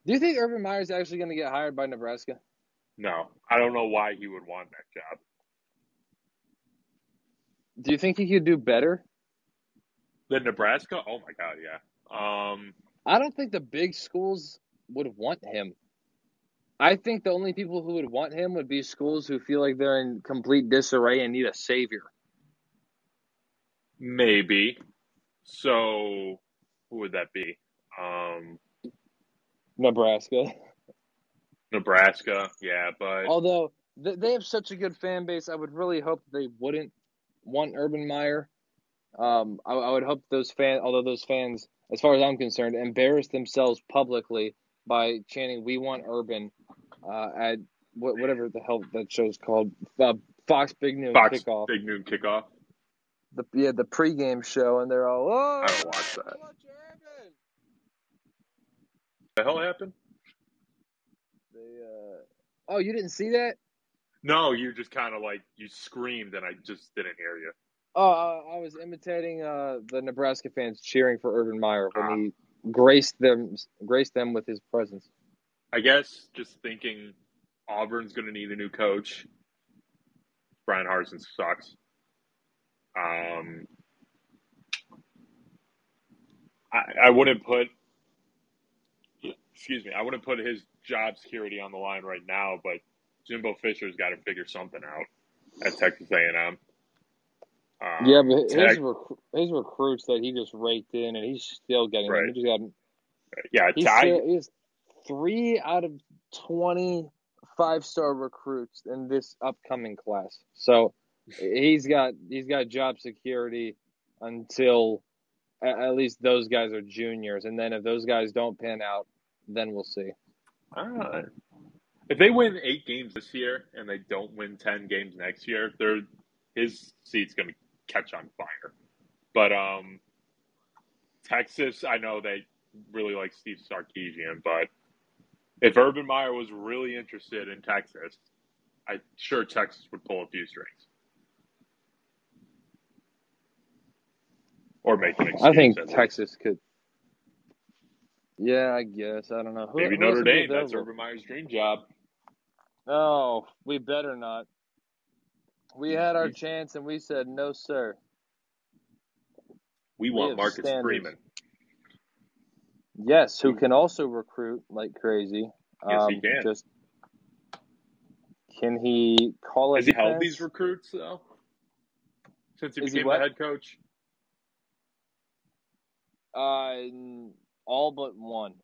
Speaker 1: Do you think Urban Meyer's actually going to get hired by Nebraska?
Speaker 2: no, I don't know why he would want that job.
Speaker 1: Do you think he could do better?
Speaker 2: than Nebraska, oh my god, yeah. Um,
Speaker 1: I don't think the big schools would want him. I think the only people who would want him would be schools who feel like they're in complete disarray and need a savior.
Speaker 2: maybe. So, who would that be? Um,
Speaker 1: Nebraska.
Speaker 2: Nebraska, yeah, but
Speaker 1: Although they have such a good fan base, I would really hope they wouldn't want Urban Meyer. Um, I, I would hope those fans, although those fans, as far as I'm concerned, embarrass themselves publicly by chanting "We want Urban" uh, at wh- whatever the hell that show's called, uh, Fox Big Noon
Speaker 2: Fox
Speaker 1: Kickoff.
Speaker 2: Big Noon kickoff.
Speaker 1: the yeah the pregame show, and they're all oh,
Speaker 2: I don't watch that.
Speaker 1: Urban."
Speaker 2: The hell happened?
Speaker 1: They uh, oh, you didn't see that?
Speaker 2: No, you just kind of like you screamed, and I just didn't hear you.
Speaker 1: Oh, uh, I was imitating uh, the Nebraska fans cheering for Urban Meyer when
Speaker 2: Ah.
Speaker 1: he graced them graced them with his presence.
Speaker 2: I guess just thinking Auburn's going to need a new coach. Bryan Harsin sucks. Um, I, I wouldn't put, excuse me, I wouldn't put his job security on the line right now, but Jimbo Fisher's got to figure something out at Texas A&M. Um,
Speaker 1: yeah, but his
Speaker 2: Tech-
Speaker 1: rec- his recruits that he just raked in, and he's still getting them.
Speaker 2: Right.
Speaker 1: He just got
Speaker 2: yeah,
Speaker 1: he's,
Speaker 2: Ty,
Speaker 1: still, he's three out of twenty five star recruits in this upcoming class. So he's got he's got job security until at, least those guys are juniors, and then if those guys don't pan out, then we'll see.
Speaker 2: Uh, if they win eight games this year and they don't win ten games next year, they're, his seat's going to catch on fire. But um, Texas, I know they really like Steve Sarkisian, but if Urban Meyer was really interested in Texas, I'm sure Texas would pull a few strings. Or make an excuse.
Speaker 1: I think. Texas could. Yeah, I guess I don't know. Who,
Speaker 2: Maybe Notre Dame. That's? Urban Meyer's dream job.
Speaker 1: Oh, we better not. We had our chance and we said no, sir.
Speaker 2: We
Speaker 1: We
Speaker 2: want
Speaker 1: have
Speaker 2: Marcus
Speaker 1: standards.
Speaker 2: Freeman.
Speaker 1: Yes, who can also recruit like crazy.
Speaker 2: Yes, he
Speaker 1: Um,
Speaker 2: can.
Speaker 1: Just can he call a
Speaker 2: Has he held these recruits though? Since he
Speaker 1: Is
Speaker 2: became
Speaker 1: what?
Speaker 2: the head coach?
Speaker 1: Uh, all but one.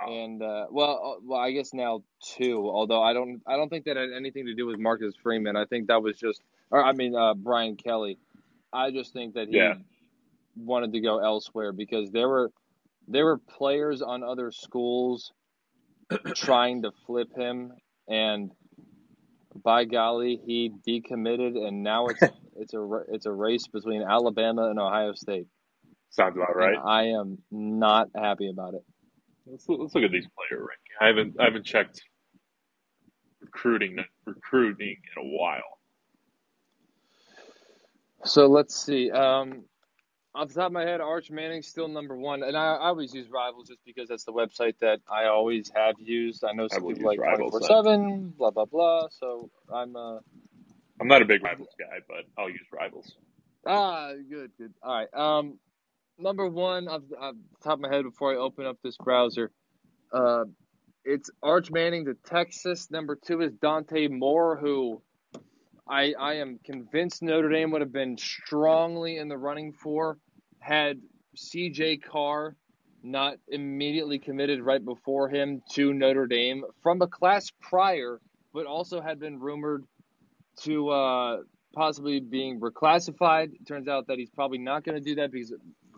Speaker 1: And uh, well, uh, well, I guess now two. Although I don't, I don't think that had anything to do with Marcus Freeman. I think that was just, or I mean, uh, Brian Kelly. I just think that he
Speaker 2: Yeah.
Speaker 1: wanted to go elsewhere because there were, there were players on other schools *clears throat* trying to flip him, and by golly, he decommitted, and now it's *laughs* it's a it's a race between Alabama and Ohio State.
Speaker 2: Sounds about right.
Speaker 1: And I am not happy about it.
Speaker 2: Let's, let's look at these player rankings. I haven't I haven't checked recruiting recruiting in a while.
Speaker 1: So let's see. Um, off the top of my head, Arch Manning's still number one, and I, I always use Rivals just because that's the website that I always have used. I know some
Speaker 2: will
Speaker 1: people like twenty four seven, blah blah blah. So I'm uh
Speaker 2: I'm not a big rivals guy, but I'll use rivals.
Speaker 1: ah good good. All right. Um, number one off, off the top of my head before I open up this browser, uh, it's Arch Manning to Texas. Number two is Dante Moore, who I I am convinced Notre Dame would have been strongly in the running for had C.J. Carr not immediately committed right before him to Notre Dame from a class prior, but also had been rumored to uh, possibly being reclassified. Turns out that he's probably not going to do that because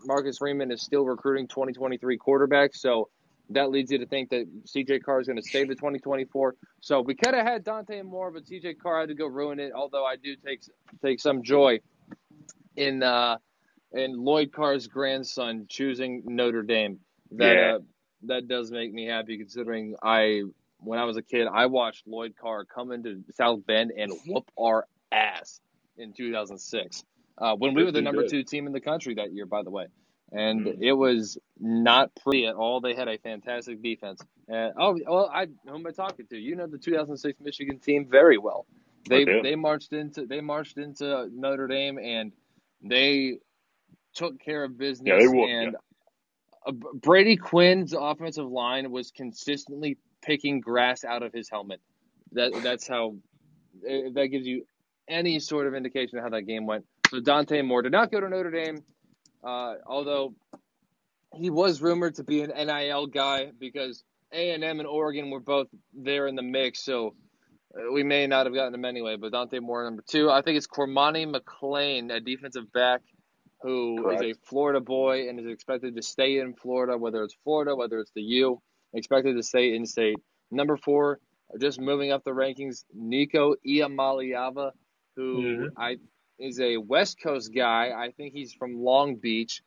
Speaker 1: Marcus Freeman is still recruiting 2023 quarterbacks. So that leads you to think that CJ Carr is going to stay the 2024. So we could have had Dante Moore, but CJ Carr had to go ruin it. Although I do take take some joy in uh, in Lloyd Carr's grandson choosing Notre Dame. That
Speaker 2: Yeah.
Speaker 1: uh, that does make me happy considering I when I was a kid I watched Lloyd Carr come into South Bend and whoop our ass in 2006 uh, when we were the number
Speaker 2: did.
Speaker 1: two team in the country that year, by the way. And
Speaker 2: Mhm.
Speaker 1: it was not pretty at all. They had a fantastic defense. And oh well, I who am I talking to? You know the 2006 Michigan team very well. They they marched into they marched into Notre Dame and they took care of business.
Speaker 2: Yeah, they whooped
Speaker 1: and uh, Brady Quinn's offensive line was consistently picking grass out of his helmet. That that's how if that gives you any sort of indication of how that game went. So Dante Moore did not go to Notre Dame, uh, although he was rumored to be an NIL guy because A and M and Oregon were both there in the mix. So uh, we may not have gotten him anyway. But Dante Moore number two, I think it's Cormani McClain, a defensive back who is
Speaker 2: Correct.
Speaker 1: a Florida boy and is expected to stay in Florida, whether it's Florida, whether it's the U, expected to stay in state. Number four, just moving up the rankings, Nico Iamaleava, who
Speaker 2: Mhm.
Speaker 1: I is a West Coast guy. I think he's from Long Beach.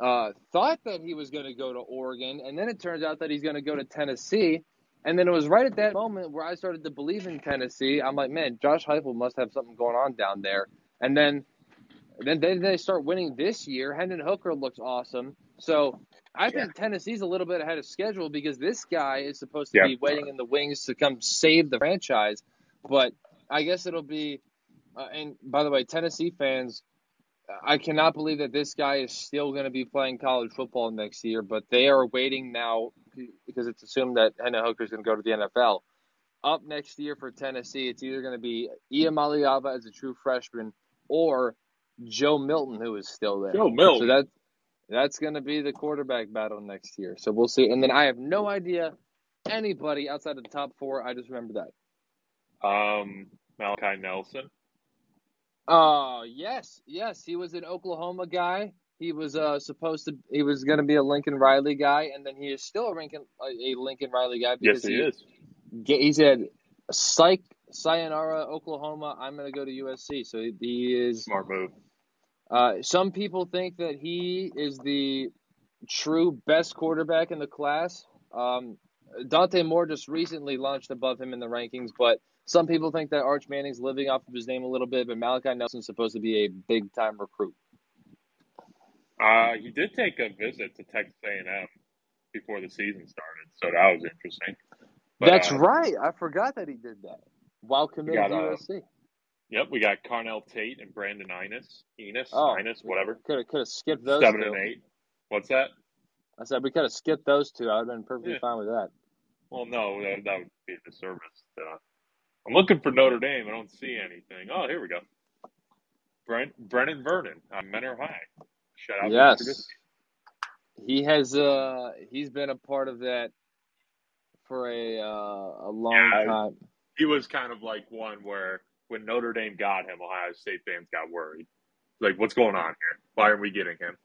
Speaker 1: Uh, thought that he was going to go to Oregon, and then it turns out that he's going to go to Tennessee. And then it was right at that moment where I started to believe in Tennessee. I'm like, man, Josh Heupel must have something going on down there. And then, then then they start winning this year. Hendon Hooker looks awesome. So I think Tennessee's a little bit ahead of schedule because this guy is supposed to
Speaker 2: Yeah.
Speaker 1: be waiting in the wings to come save the franchise. But I guess it'll be. Uh, and by the way, Tennessee fans, I cannot believe that this guy is still going to be playing college football next year. But they are waiting now because it's assumed that Hendon Hooker is going to go to the NFL. Up next year for Tennessee, it's either going to be Ian Maliava as a true freshman or Joe Milton, who is still there.
Speaker 2: Joe Milton.
Speaker 1: So that that's going to be the quarterback battle next year. So we'll see. And then I have no idea anybody outside of the top four. I just remember that.
Speaker 2: Um, Malachi Nelson.
Speaker 1: Uh yes, yes, he was an Oklahoma guy. He was uh supposed to he was going to be a Lincoln Riley guy, and then he is still a Lincoln a Lincoln Riley guy
Speaker 2: Yes,
Speaker 1: because
Speaker 2: he is.
Speaker 1: He said, "Psych, sayonara, Oklahoma. I'm going to go to USC." So he- he is.
Speaker 2: Smart move.
Speaker 1: Uh, some people think that he is the true best quarterback in the class. Um, Dante Moore just recently launched above him in the rankings, but some people think that Arch Manning's living off of his name a little bit. But Malachi Nelson's supposed to be a big time recruit.
Speaker 2: Uh, he did take a visit to Texas A&M before the season started, so that was interesting. But,
Speaker 1: That's
Speaker 2: uh,
Speaker 1: right. I forgot that he did that while committed
Speaker 2: got,
Speaker 1: to
Speaker 2: uh,
Speaker 1: USC.
Speaker 2: Yep, we got Carnell Tate and Brandon Inus. Enos,
Speaker 1: Oh.
Speaker 2: Inus, whatever.
Speaker 1: Could have could have skipped those
Speaker 2: Seven
Speaker 1: two.
Speaker 2: and eight. What's that?
Speaker 1: I said we could have skipped those two. I'd have been perfectly
Speaker 2: Yeah.
Speaker 1: fine with that.
Speaker 2: Well, no, that, that would be a disservice. Uh, I'm looking for Notre Dame. I don't see anything. Oh, here we go. Brent, Brenan Vernon on Mentor High. Shout out to Mr.
Speaker 1: Yes.
Speaker 2: Trubisky.
Speaker 1: He has uh he's been a part of that for a uh, a long
Speaker 2: Yeah,
Speaker 1: time.
Speaker 2: He was kind of like one where when Notre Dame got him, Ohio State fans got worried. Like, what's going on here? Why aren't we getting him?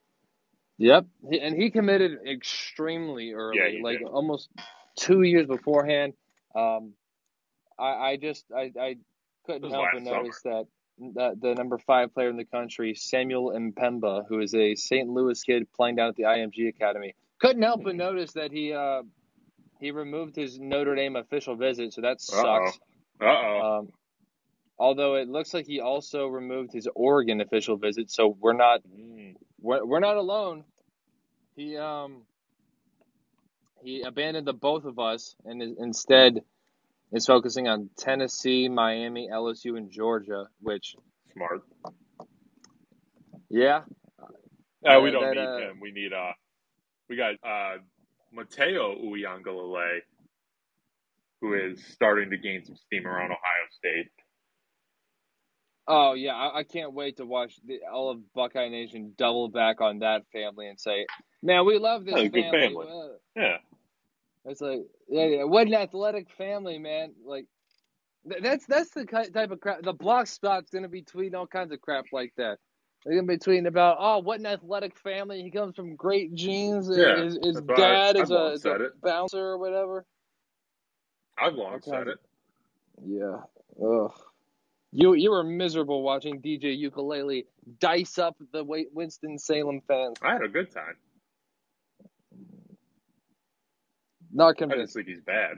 Speaker 1: Yep, he, and he committed extremely early,
Speaker 2: Yeah, he
Speaker 1: like
Speaker 2: did.
Speaker 1: almost two years beforehand. Um, I, I just I, I couldn't help but notice that that the number five player in the country, Samuel Mpemba, who is a St. Louis kid playing down at the IMG Academy, couldn't help but notice that he uh he removed his Notre Dame official visit, so that sucks.
Speaker 2: Uh oh.
Speaker 1: Um, although it looks like he also removed his Oregon official visit, so we're not we're, we're not alone. He um he abandoned the both of us and instead is focusing on Tennessee, Miami, LSU, and Georgia. Which
Speaker 2: Smart.
Speaker 1: yeah,
Speaker 2: Uh, we don't
Speaker 1: that,
Speaker 2: need
Speaker 1: uh,
Speaker 2: him. We need uh, we got uh, Mateo Uiagalelei, who is starting to gain some steam around Ohio State.
Speaker 1: oh yeah, I, I can't wait to watch the, all of Buckeye Nation double back on that family and say, man, we love this
Speaker 2: good
Speaker 1: family.
Speaker 2: family.
Speaker 1: Uh,
Speaker 2: Yeah,
Speaker 1: It's like, yeah, yeah, what an athletic family, man. Like, th- that's that's the type of crap. The block spot's gonna be tweeting all kinds of crap like that. They're gonna be tweeting about, oh, what an athletic family. He comes from great genes.
Speaker 2: Yeah,
Speaker 1: his his dad
Speaker 2: I've
Speaker 1: is a, is a bouncer or whatever.
Speaker 2: I've long
Speaker 1: Okay.
Speaker 2: said it.
Speaker 1: Yeah. Ugh. You you were miserable watching DJ Ukulele dice up the Winston Salem fans.
Speaker 2: I had a good time.
Speaker 1: Not convinced.
Speaker 2: I just think he's bad.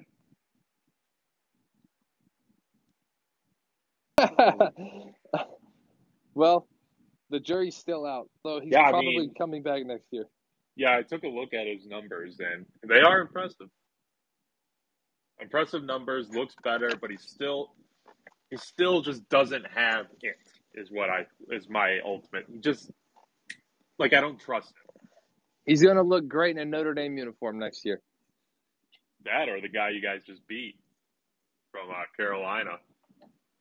Speaker 2: *laughs*
Speaker 1: well, the jury's still out, so he's
Speaker 2: Yeah, I
Speaker 1: probably
Speaker 2: mean-
Speaker 1: coming back next year.
Speaker 2: Yeah, I took a look at his numbers, and they are impressive. Impressive numbers, looks better, but he's still he still just doesn't have it. Is what I is my ultimate. Just like I don't trust him.
Speaker 1: He's gonna look great in a Notre Dame uniform next year.
Speaker 2: That or the guy you guys just beat from uh, Carolina,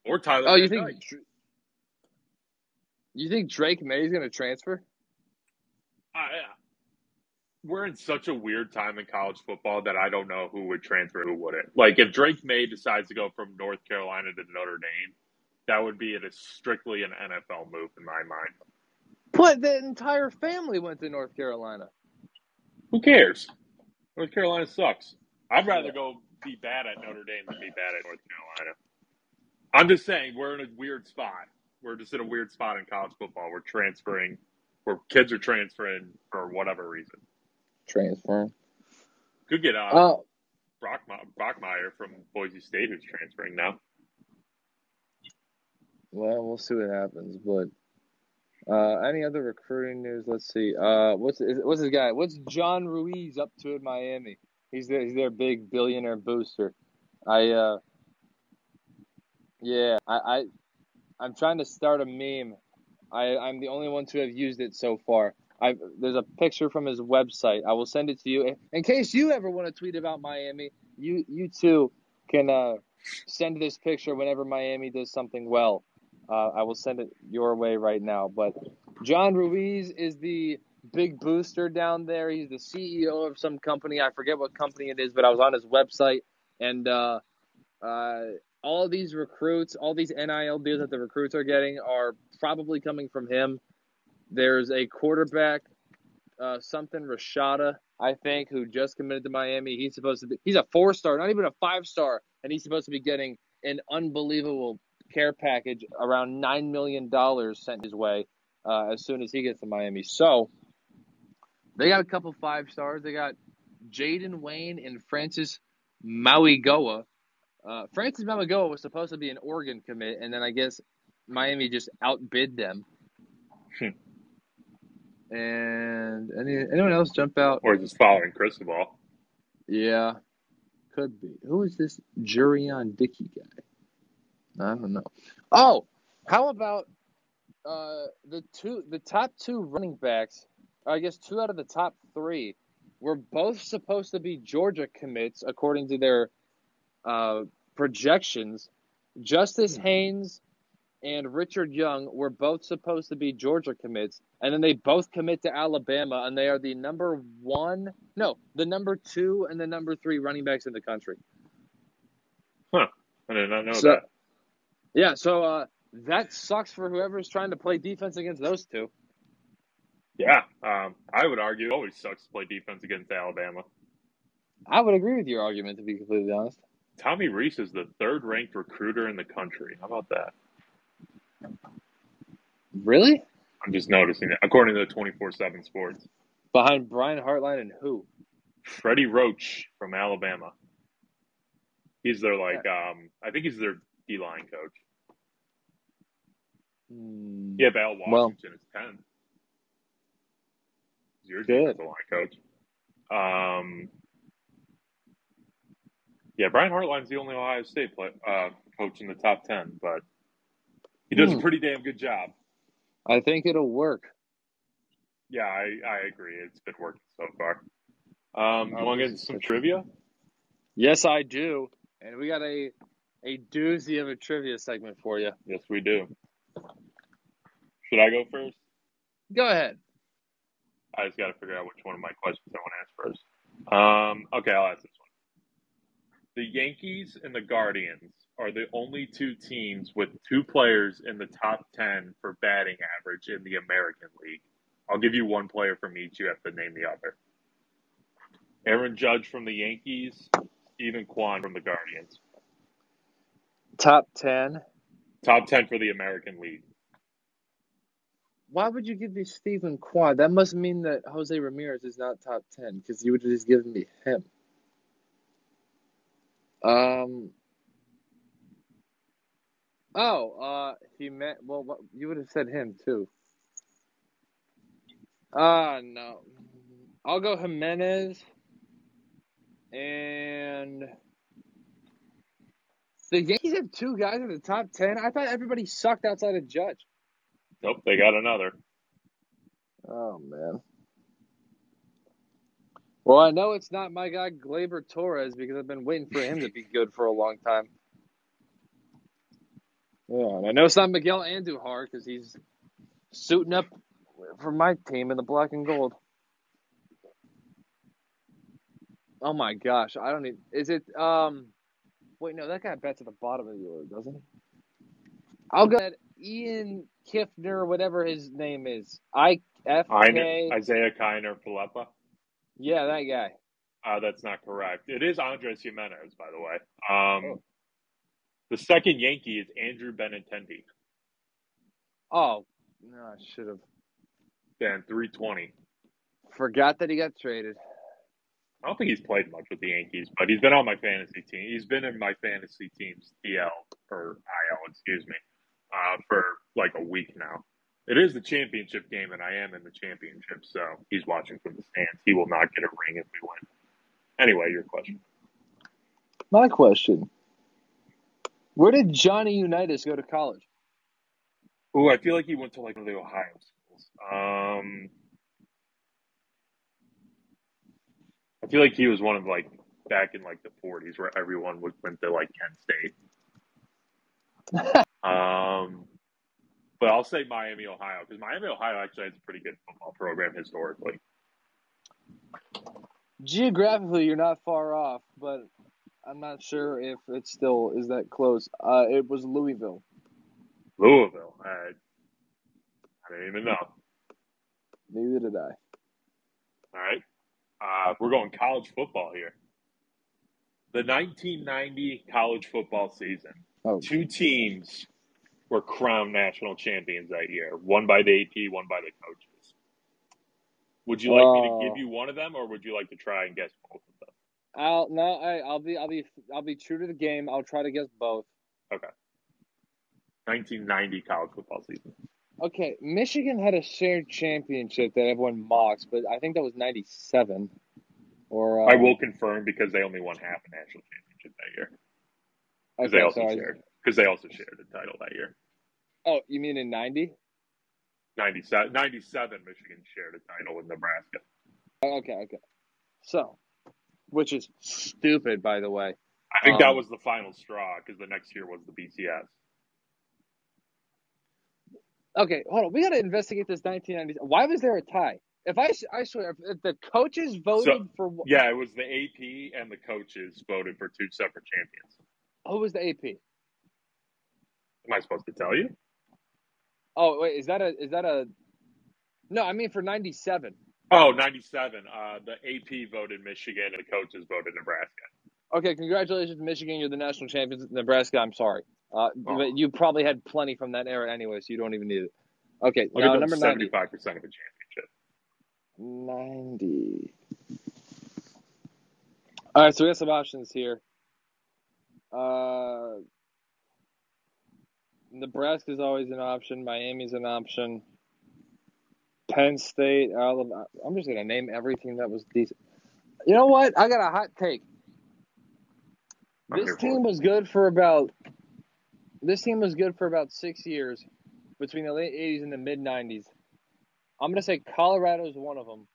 Speaker 2: or Tyler.
Speaker 1: Oh, you think. Dr- you think Drake Maye's gonna transfer?
Speaker 2: I, we're in such a weird time in college football that I don't know who would transfer, who wouldn't. Like if Drake May decides to go from North Carolina to Notre Dame, that would be it is strictly an NFL move in my mind.
Speaker 1: But the entire family went to North Carolina.
Speaker 2: Who cares? North Carolina sucks. I'd rather go be bad at Notre Dame than be bad at North Carolina. I'm just saying we're in a weird spot. We're just in a weird spot in college football. We're transferring, where kids are transferring for whatever reason.
Speaker 1: Transfer.
Speaker 2: Could get uh,
Speaker 1: Oh,
Speaker 2: Brock, Bachmeier from Boise State who's transferring now.
Speaker 1: well, we'll see what happens. But uh, any other recruiting news? Let's see. Uh, what's what's this guy? What's John Ruiz up to in Miami? He's their, he's their big billionaire booster. I uh, yeah, I, I I'm trying to start a meme. I I'm the only one to have used it so far. I there's a picture from his website. I will send it to you in case you ever want to tweet about Miami. You you too can uh, send this picture whenever Miami does something well. Uh, I will send it your way right now. But John Ruiz is the big booster down there. He's the CEO of some company. I forget what company it is, but I was on his website and uh, uh, all these recruits, all these NIL deals that the recruits are getting are probably coming from him. There's a quarterback, uh, something Rashada, I think, who just committed to Miami. He's supposed to be, he's a four star, not even a five star, and he's supposed to be getting an unbelievable care package, around $9 million sent his way uh, as soon as he gets to Miami. So they got a couple five stars. They got Jaden Wayne and Francis Mauigoa. Uh, Francis Mauigoa was supposed to be an Oregon commit, and then I guess Miami just outbid them.
Speaker 2: Hmm.
Speaker 1: and any, anyone else jump out?
Speaker 2: Or just following Cristobal.
Speaker 1: Yeah, could be. Who is this Jurion Dickey guy? I don't know. Oh, How about uh, the two, the top two running backs? I guess two out of the top three were both supposed to be Georgia commits according to their uh, projections. Justice Haynes and Richard Young were both supposed to be Georgia commits, and then they both commit to Alabama, and they are the number one, no, the number two and the number three running backs in the country.
Speaker 2: Huh. I did not know
Speaker 1: So-
Speaker 2: that.
Speaker 1: Yeah, so uh, that sucks for whoever's trying to play defense against those two.
Speaker 2: Yeah. Um, I would argue it always sucks to play defense against Alabama.
Speaker 1: I would agree with your argument, to be completely honest.
Speaker 2: Tommy Rees is the third ranked recruiter in the country. How about that?
Speaker 1: Really?
Speaker 2: I'm just noticing it. According to the 24 7 Sports.
Speaker 1: Behind Brian Hartline and who?
Speaker 2: Freddie Roach from Alabama. He's their, like, um, I think he's their D line coach.
Speaker 1: Hmm.
Speaker 2: Yeah, Al
Speaker 1: Well-
Speaker 2: Washington is 10. He's your
Speaker 1: Good.
Speaker 2: defensive line coach. Um, yeah, Brian Hartline's the only Ohio State play, uh, coach in the top 10, but he does
Speaker 1: Hmm.
Speaker 2: a pretty damn good job.
Speaker 1: I think it'll work.
Speaker 2: Yeah, I, I agree. It's been working so far. Um, you want to get some trivia?
Speaker 1: Yes, I do. And we got a a doozy of a trivia segment for you.
Speaker 2: Yes, we do. Should I go first?
Speaker 1: Go ahead.
Speaker 2: I just got to figure out which one of my questions I want to ask first. Um, okay, I'll ask this one. The Yankees and the Guardians are the only two teams with two players in the top 10 for batting average in the American League. I'll give you one player from each. You have to name the other. Aaron Judge from the Yankees, Steven Kwan from the Guardians.
Speaker 1: Top ten.
Speaker 2: Top 10 for the American League.
Speaker 1: Why would you give me Steven Kwan? That must mean that Jose Ramirez is not top ten because you would have just given me him. Um. Oh, uh, he meant. Well, what, you would have said him too. Ah, no. I'll go Gimenez. And the Yankees have two guys in the top ten. I thought everybody sucked outside of Judge.
Speaker 2: Nope, they got another.
Speaker 1: Oh man. Well, I know it's not my guy Gleyber Torres because I've been waiting for him to be good for a long time. Yeah, and I know it's not Miguel Andujar because he's suiting up for my team in the black and gold. Oh my gosh, I don't need. Is it? Um, wait, no, that guy bets at the bottom of the order, doesn't he? I'll go. Ian Kiffner, whatever his name is. I F K.
Speaker 2: Isaiah Kiner Falepa.
Speaker 1: Yeah, that guy.
Speaker 2: Uh, that's not correct. It is Andres Gimenez, by the way. Um,
Speaker 1: Oh.
Speaker 2: The second Yankee is Andrew Benintendi.
Speaker 1: Oh, no, I should have
Speaker 2: Dan, 320.
Speaker 1: forgot that he got traded.
Speaker 2: I don't think he's played much with the Yankees, but he's been on my fantasy team. He's been in my fantasy team's DL or IL, excuse me, uh, for like a week now. It is the championship game, and I am in the championship, so he's watching from the stands. He will not get a ring if we win. Anyway, your question.
Speaker 1: My question: Where did Johnny Unitas go to college?
Speaker 2: Ooh, I feel like he went to like one of the Ohio schools. Um, I feel like he was one of like back in like the 40s where everyone would went to like Kent State. *laughs* Um, but I'll say Miami, Ohio, because Miami, Ohio actually has a pretty good football program historically.
Speaker 1: Geographically, you're not far off, but I'm not sure if it still is that close. Uh, it was Louisville.
Speaker 2: Louisville, I, I didn't even know.
Speaker 1: Neither did I.
Speaker 2: All right. Uh, we're going college football here. The 1990 college football season,
Speaker 1: Oh,
Speaker 2: two teams were crowned national champions that year, one by the AP, one by the coaches. Would you like me
Speaker 1: Oh.
Speaker 2: to give you one of them, or would you like to try and guess both of them?
Speaker 1: I'll no, I, I'll be, I'll be, I'll be true to the game. I'll try to guess both. Okay.
Speaker 2: 1990 college football season.
Speaker 1: Okay, Michigan had a shared championship that everyone mocks, but I think that was '97. Or uh,
Speaker 2: I will confirm because they only won half a national championship that year. Because
Speaker 1: Okay,
Speaker 2: they also
Speaker 1: so
Speaker 2: shared. Because they also shared the title that year.
Speaker 1: Oh, you mean in '90?
Speaker 2: 97, 97 Michigan shared a title with Nebraska.
Speaker 1: Okay, okay. So, which is stupid, by the way.
Speaker 2: I think that
Speaker 1: Um,
Speaker 2: was the final straw because the next year was the BCS.
Speaker 1: Okay, hold on. We got to investigate this 1990s. Why was there a tie? If I, I swear, if, the coaches voted for wh-
Speaker 2: Yeah, it was the AP and the coaches voted for two separate champions.
Speaker 1: who was the AP?
Speaker 2: Am I supposed to tell you?
Speaker 1: Oh, wait, is that a is that a? No, I mean for '97.
Speaker 2: Oh, 97. Uh, the AP voted Michigan and the coaches voted Nebraska.
Speaker 1: Okay, congratulations, Michigan. You're the national champions. Nebraska, I'm sorry, uh,
Speaker 2: Oh.
Speaker 1: but you probably had plenty from that era anyway, so you don't even need it. Okay,
Speaker 2: I'll
Speaker 1: now
Speaker 2: give
Speaker 1: number
Speaker 2: them
Speaker 1: 90.
Speaker 2: 75% of the championship.
Speaker 1: 90. All right, so we have some options here. Uh, Nebraska's always an option. Miami's an option. Penn State, Alabama. I'm just gonna name everything that was decent. You know what? I got a hot take. This team was good for about. This team was good for about six years, between the late '80s and the mid '90s. I'm gonna say Colorado's one of them.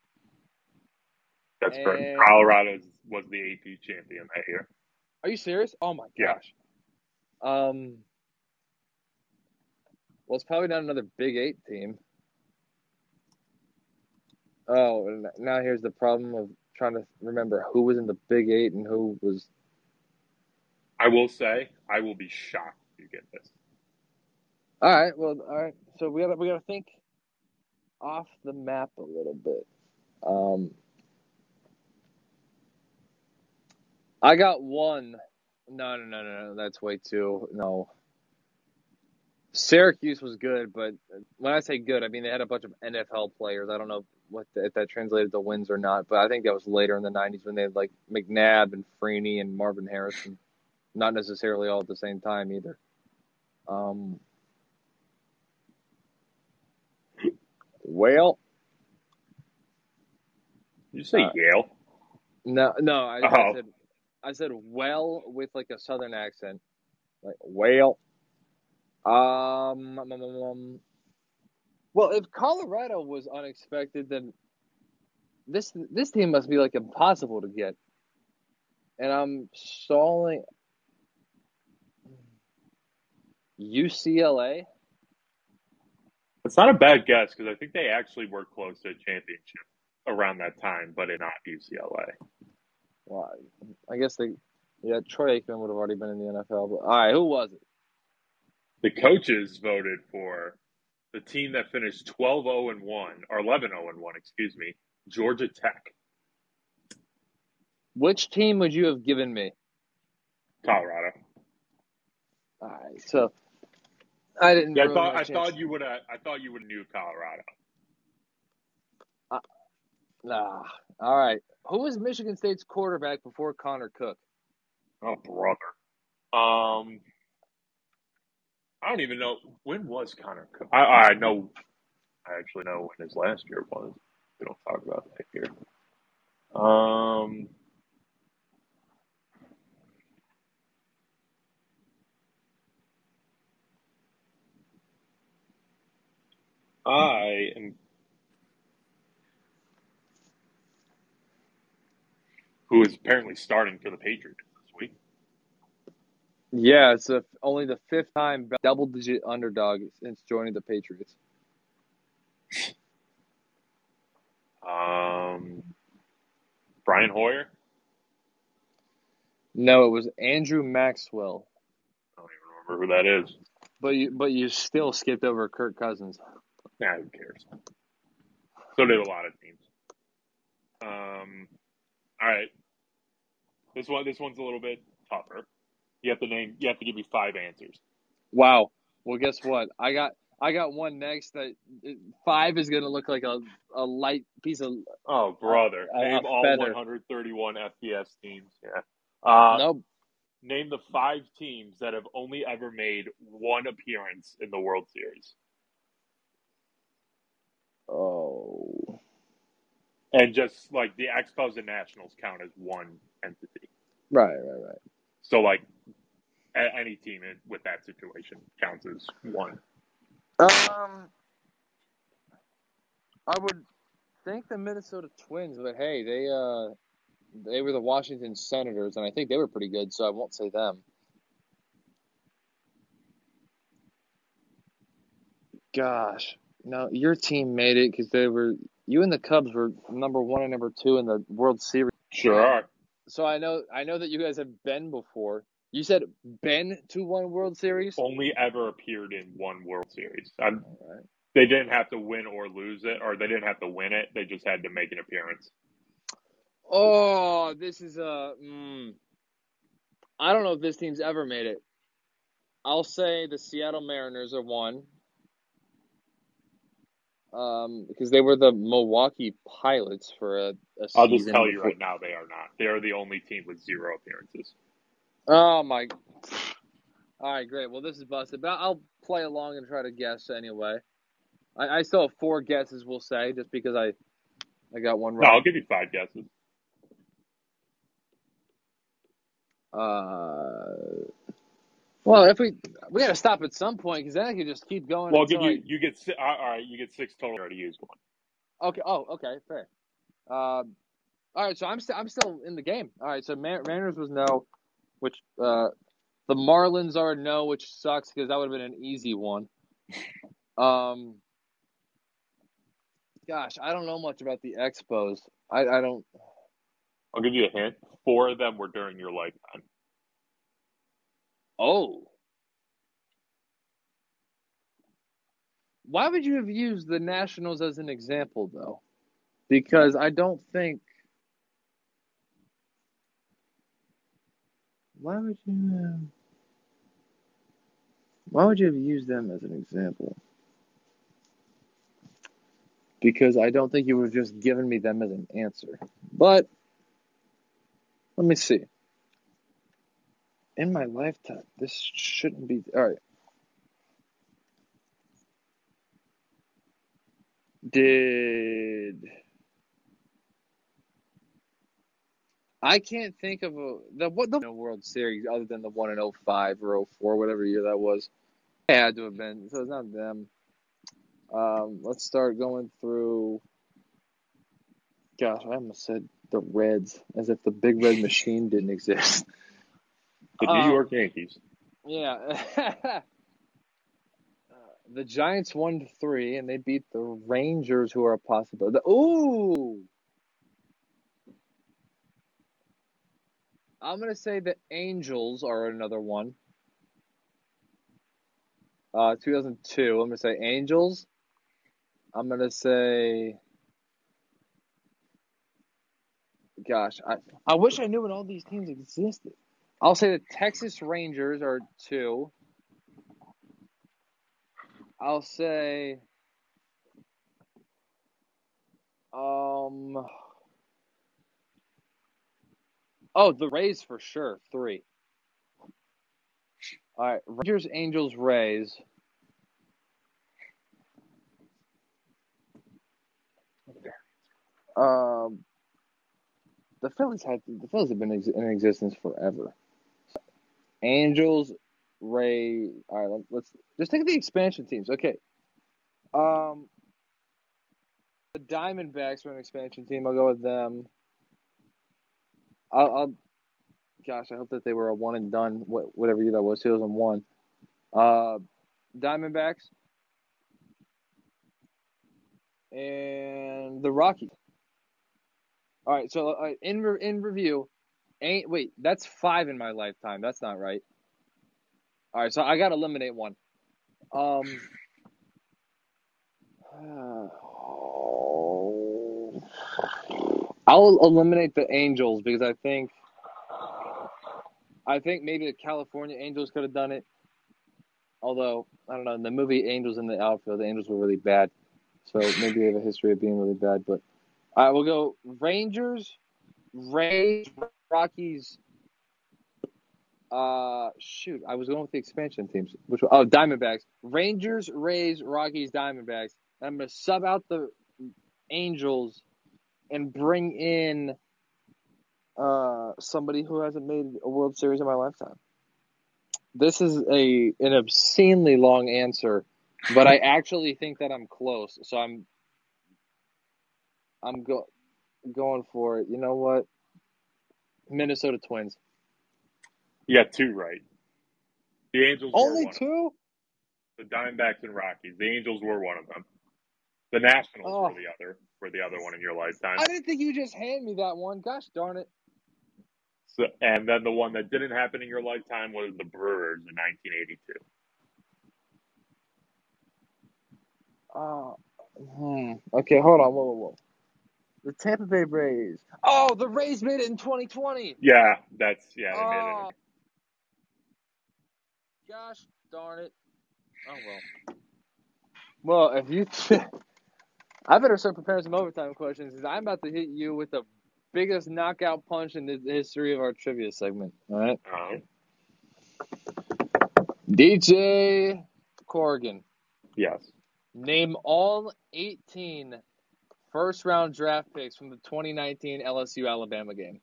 Speaker 2: That's correct. Colorado was the AP champion that year.
Speaker 1: Are you serious? Oh my
Speaker 2: Yeah.
Speaker 1: gosh. Um. Well, it's probably not another Big Eight team. Oh, and now here's the problem of trying to remember who was in the Big Eight and who was.
Speaker 2: I will say, I will be shocked if you get this.
Speaker 1: All right. Well, all right. So we gotta we gotta think off the map a little bit. Um. I got one. No, no, no, no, no. That's way too no. Syracuse was good, but when I say good, I mean they had a bunch of NFL players. I don't know what the, if that translated to wins or not, but I think that was later in the '90s when they had like McNabb and Freeney and Marvin Harrison. Not necessarily all at the same time either. Um, well,
Speaker 2: Did you say
Speaker 1: Uh,
Speaker 2: Yale?
Speaker 1: no, no. I, I
Speaker 2: Oh.
Speaker 1: said, I said well with like a southern accent, like well. Um, um, um, um, well, if Colorado was unexpected, then this this team must be like impossible to get. And I'm stalling. UCLA.
Speaker 2: It's not a bad guess because I think they actually were close to a championship around that time, but not UCLA.
Speaker 1: Well, I guess they, yeah, Troy Aikman would have already been in the NFL. But all right, who was it?
Speaker 2: The coaches voted for the team that finished 12 0 and 1, or 11 0 and 1, excuse me, Georgia Tech,
Speaker 1: Which team would you have given me?
Speaker 2: Colorado.
Speaker 1: All right, so I didn't.
Speaker 2: Yeah, I thought I thought you would have I thought you would have knew Colorado.
Speaker 1: Nah. All right. Who was Michigan State's quarterback before Connor Cook?
Speaker 2: Oh brother. Um I don't even know when was Connor. I I know I actually know when his last year was. We don't talk about that here. Um I am who is apparently starting for the Patriots.
Speaker 1: Yeah, it's a, only the fifth time double-digit underdog since joining the Patriots.
Speaker 2: Um, Brian Hoyer.
Speaker 1: No, it was Andrew Maxwell.
Speaker 2: I don't even remember who that is.
Speaker 1: But you, but you still skipped over Kirk Cousins.
Speaker 2: Nah, who cares? So did a lot of teams. Um, all right. This one, this one's a little bit tougher. You have to name. You have to give me five answers.
Speaker 1: Wow. Well, guess what? I got I got one next that five is going to look like a, a light piece of
Speaker 2: Oh, brother!
Speaker 1: A
Speaker 2: name all
Speaker 1: feather.
Speaker 2: 131 FBS teams. Yeah. Uh,
Speaker 1: no.
Speaker 2: Name the five teams that have only ever made one appearance in the World Series,
Speaker 1: Oh.
Speaker 2: and just like the Expos and Nationals count as one entity.
Speaker 1: Right, right, right.
Speaker 2: So like a- any team in, with that situation counts as one.
Speaker 1: Um, I would think the Minnesota Twins, but hey, they uh, they were the Washington Senators, and I think they were pretty good, so I won't say them. Gosh, no, your team made it because they were you and the Cubs were number one and number two in the World Series.
Speaker 2: Sure are.
Speaker 1: So I know I know that you guys have been before. You said been to one World Series.
Speaker 2: Only ever appeared in one World Series. I'm,
Speaker 1: right.
Speaker 2: they didn't have to win or lose it, or they didn't have to win it. They just had to make an appearance.
Speaker 1: Oh, this is a. Mm, I don't know if this team's ever made it. I'll say the Seattle Mariners are one. Um, because they were the Milwaukee Pilots for a, a
Speaker 2: I'll just tell you
Speaker 1: before-
Speaker 2: right now, they are not. They are the only team with zero appearances.
Speaker 1: Oh my. All right, great. Well, this is busted, but I'll play along and try to guess anyway. I, I still have four guesses. We'll say just because I, I got one
Speaker 2: No. I'll give you five guesses.
Speaker 1: Uh, well, if we we got to stop at some point because then I could just keep going.
Speaker 2: Well, give you. You get si- all right. You get six total. Already used one.
Speaker 1: Okay. Oh, okay. Fair. Um, all right. So I'm still I'm still in the game. All right. So Man- Mariners was no, which uh, the Marlins are no, which sucks because that would have been an easy one. Um. Gosh, I don't know much about the Expos. I, I don't.
Speaker 2: I'll give you a hint. Four of them were during your lifetime.
Speaker 1: Oh. Why would you have used the Nationals as an example, though? Because I don't think. Why would you. Why would you have used them as an example? Because I don't think you would have just given me them as an answer. But, let me see in my lifetime, this shouldn't be. All right. Did I can't think of a the what the World Series other than the one in 05 or 04, whatever year that was. It had to have been. So it's not them. Um, let's start going through. Gosh, I almost said the Reds as if the Big Red Machine didn't exist. *laughs*
Speaker 2: The New
Speaker 1: Um,
Speaker 2: York Yankees.
Speaker 1: Yeah. *laughs* uh, the Giants won three, and they beat the Rangers, who are a possibility. The, ooh! I'm going to say the Angels are another one. Uh, 2002. I'm going to say Angels. I'm going to say. Gosh, I, I wish I knew when all these teams existed. I'll say the Texas Rangers are two. I'll say um Oh, the Rays for sure, three. All right, Rangers, Angels, Rays. Um, the Phillies had the Phillies have been in existence forever. Angels, Ray. All right, let- let's just take the expansion teams. Okay. Um, the Diamondbacks are an expansion team. I'll go with them. I'll, I'll gosh, I hope that they were a one and done. wh- Whatever year that was, two thousand one. Uh, Diamondbacks and the Rockies. All right, so uh, in re- in review, ain't wait, that's five in my lifetime. That's not right. All right, so I got to eliminate one. Um, *sighs* I'll eliminate the Angels because I think I think maybe the California Angels could have done it. Although I don't know, in the movie Angels in the Outfield, the Angels were really bad, so maybe they have a history of being really bad. But I will go Rangers, Rays, Rockies. Uh, shoot, I was going with the expansion teams. Which oh, Diamondbacks, Rangers, Rays, Rockies, Diamondbacks. And I'm gonna sub out the Angels and bring in uh somebody who hasn't made a World Series in my lifetime. This is a an obscenely long answer but I *laughs* actually think that I'm close. So I'm I'm go going for it. You know what? Minnesota Twins.
Speaker 2: You got two right. The Angels
Speaker 1: Only
Speaker 2: were one.
Speaker 1: two?
Speaker 2: The Diamondbacks and Rockies. The Angels were one of them. The Nationals
Speaker 1: Oh.
Speaker 2: were the other. Were the other one in your lifetime.
Speaker 1: I didn't think you just hand me that one. Gosh darn it.
Speaker 2: So, and then the one that didn't happen in your lifetime was the Brewers in 1982.
Speaker 1: Oh, hmm. Okay, hold on. Whoa, whoa, whoa. The Tampa Bay Rays. Oh, the Rays made it in 2020.
Speaker 2: Yeah, that's yeah. They made
Speaker 1: Oh,
Speaker 2: it.
Speaker 1: gosh darn it. Oh well. Well, if you, *laughs* I better start preparing some overtime questions because I'm about to hit you with the biggest knockout punch in the history of our trivia segment. All right,
Speaker 2: Um,
Speaker 1: DJ Corrigan.
Speaker 2: yes.
Speaker 1: Name all 18 first round draft picks from the 2019 LSU Alabama game.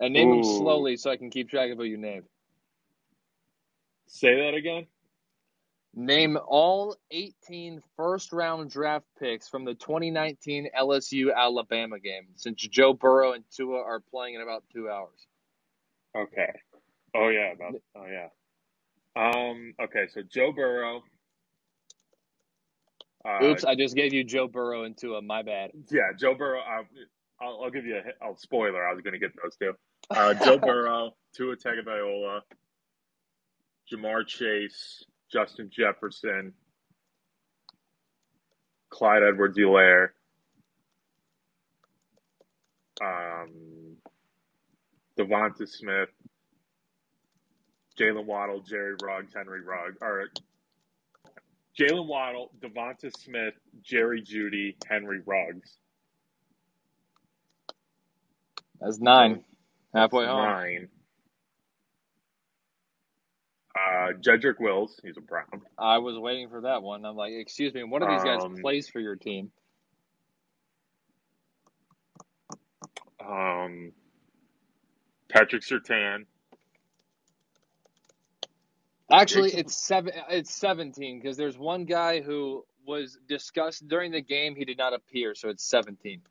Speaker 1: And name them slowly so I can keep track of who you named.
Speaker 2: Say that again.
Speaker 1: Name all 18 first round draft picks from the 2019 LSU Alabama game since Joe Burrow and Tua are playing in about two hours.
Speaker 2: Okay. Oh yeah. About. Oh yeah. Um. Okay. So Joe Burrow. Uh,
Speaker 1: Oops, I just gave you Joe Burrow and Tua. My bad.
Speaker 2: Yeah, Joe Burrow. Uh, I'll, I'll give you a oh, spoiler. I was going to get those two. Uh, Joe *laughs* Burrow, Tua Tagovailoa, Ja'Marr Chase, Justin Jefferson, Clyde Edwards-Helaire, um, Devonta Smith, Jaylen Waddle, Jerry Ruggs, Henry Ruggs, or Jaylen Waddle, Devonta Smith, Jerry Jeudy, Henry Ruggs.
Speaker 1: That's nine. Halfway home.
Speaker 2: Nine. Uh, Jedrick Wills, he's a Brown.
Speaker 1: I was waiting for that one. I'm like, excuse me, one of these guys
Speaker 2: Um,
Speaker 1: plays for your team.
Speaker 2: Um, Patrick Surtain.
Speaker 1: Actually, it's seven. It's seventeen because there's one guy who was discussed during the game. He did not appear, so it's seventeen.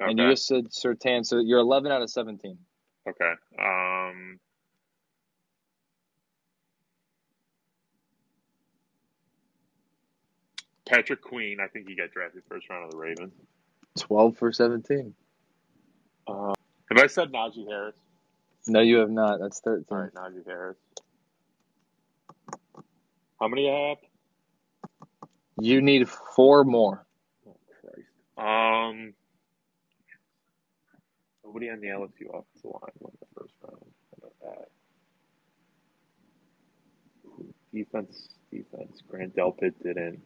Speaker 2: Okay.
Speaker 1: And you just said Surtain, so you're eleven out of seventeen.
Speaker 2: okay. Um, Patrick Queen, I think he got drafted first round of the Ravens.
Speaker 1: Twelve for seventeen.
Speaker 2: Uh, have I said Najee Harris?
Speaker 1: No, you have not. That's thirteen.
Speaker 2: All right, Najee Harris. How many I have?
Speaker 1: You need four more.
Speaker 2: Oh Christ. Um, nobody on the LSU offensive line went the first round. Know that. Defense, defense. Grant Delpit didn't.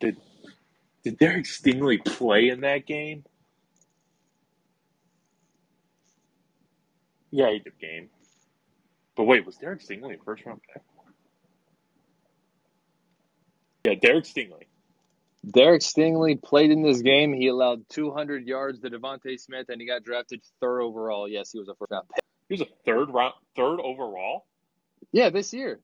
Speaker 2: Did did Derek Stingley play in that game? Yeah, he did game. But wait, was Derek Stingley a first round pick? Yeah, Derek Stingley.
Speaker 1: Derek Stingley played in this game. He allowed 200 yards to DeVonta Smith, and he got drafted third overall. Yes, he was a first round pick.
Speaker 2: He was a third round, third overall.
Speaker 1: Yeah, this year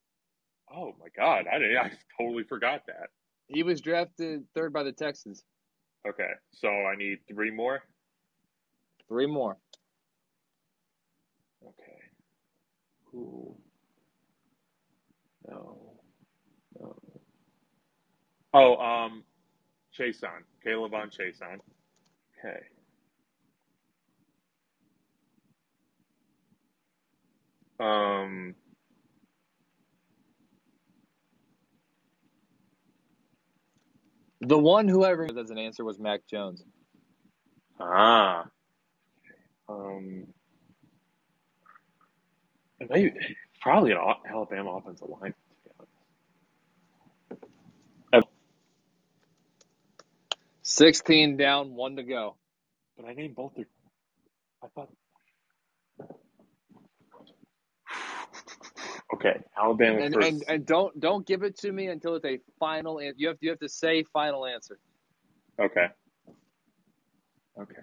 Speaker 2: Oh my god, I didn't. I totally forgot that.
Speaker 1: he was drafted third by the Texans.
Speaker 2: Okay, so I need three more.
Speaker 1: Three more.
Speaker 2: Okay. Who? No. No. Oh, um, Chaisson. Caleb on Chason. Okay. Um.
Speaker 1: The one who I remember as an answer was Mac Jones.
Speaker 2: Ah. Um. It may- Probably an Al- Alabama offensive line. To be honest.
Speaker 1: 16 down, one to go.
Speaker 2: But I named both their. I thought. Okay, Alabama
Speaker 1: And,
Speaker 2: first.
Speaker 1: and and don't don't give it to me until it's a final answer. You have you have to say final answer.
Speaker 2: Okay. Okay.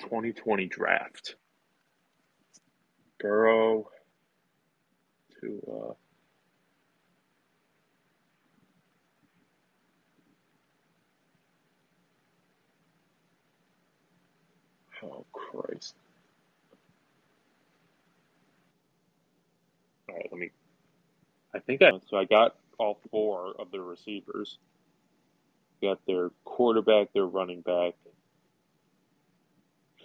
Speaker 2: 2020 draft. Burrow to uh, Oh Christ. All right, let me I think I so I got all four of the receivers. Got their quarterback, their running back.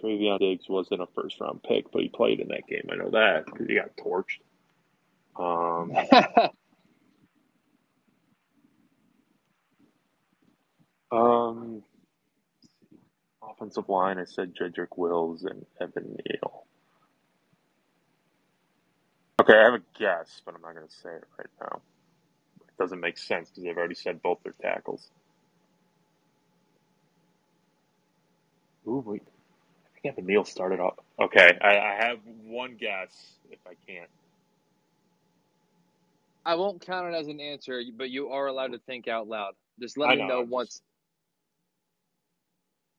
Speaker 2: Trevon Diggs wasn't a first round pick, but he played in that game. I know that because he got torched. Um, *laughs* um, offensive line, I said Jedrick Wills and Evan Neal. Okay, I have a guess, but I'm not going to say it right now. It doesn't make sense because they've already said both their tackles. Ooh, wait. I the meal Neal started off. Okay, I, I have one guess if I can't.
Speaker 1: I won't count it as an answer, but you are allowed to think out loud. Just let
Speaker 2: I
Speaker 1: me
Speaker 2: know,
Speaker 1: know
Speaker 2: I'm just-
Speaker 1: once.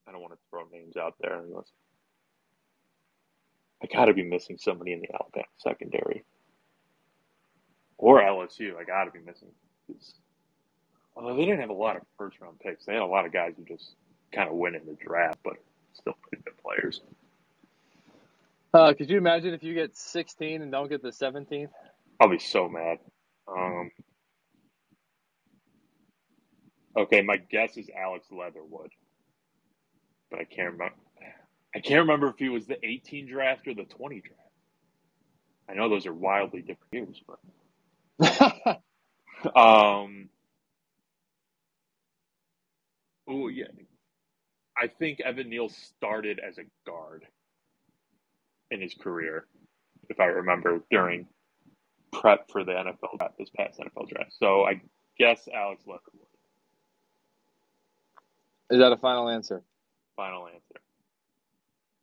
Speaker 2: I don't want to throw names out there unless I got to be missing somebody in the Alabama secondary or LSU. I got to be missing. Although they didn't have a lot of first round picks, they had a lot of guys who just kind of went in the draft, but still pretty good players.
Speaker 1: Uh, could you imagine if you get 16 and don't get the 17th?
Speaker 2: I'll be so mad. Um, okay, my guess is Alex Leatherwood, but I can't remember. I can't remember if he was the 18 draft or the 20 draft. I know those are wildly different years, but *laughs* um, oh yeah, I think Evan Neal started as a guard in his career, if I remember during prep for the NFL draft, this past NFL draft. So I guess Alex Leatherwood.
Speaker 1: Is that a final answer?
Speaker 2: Final answer.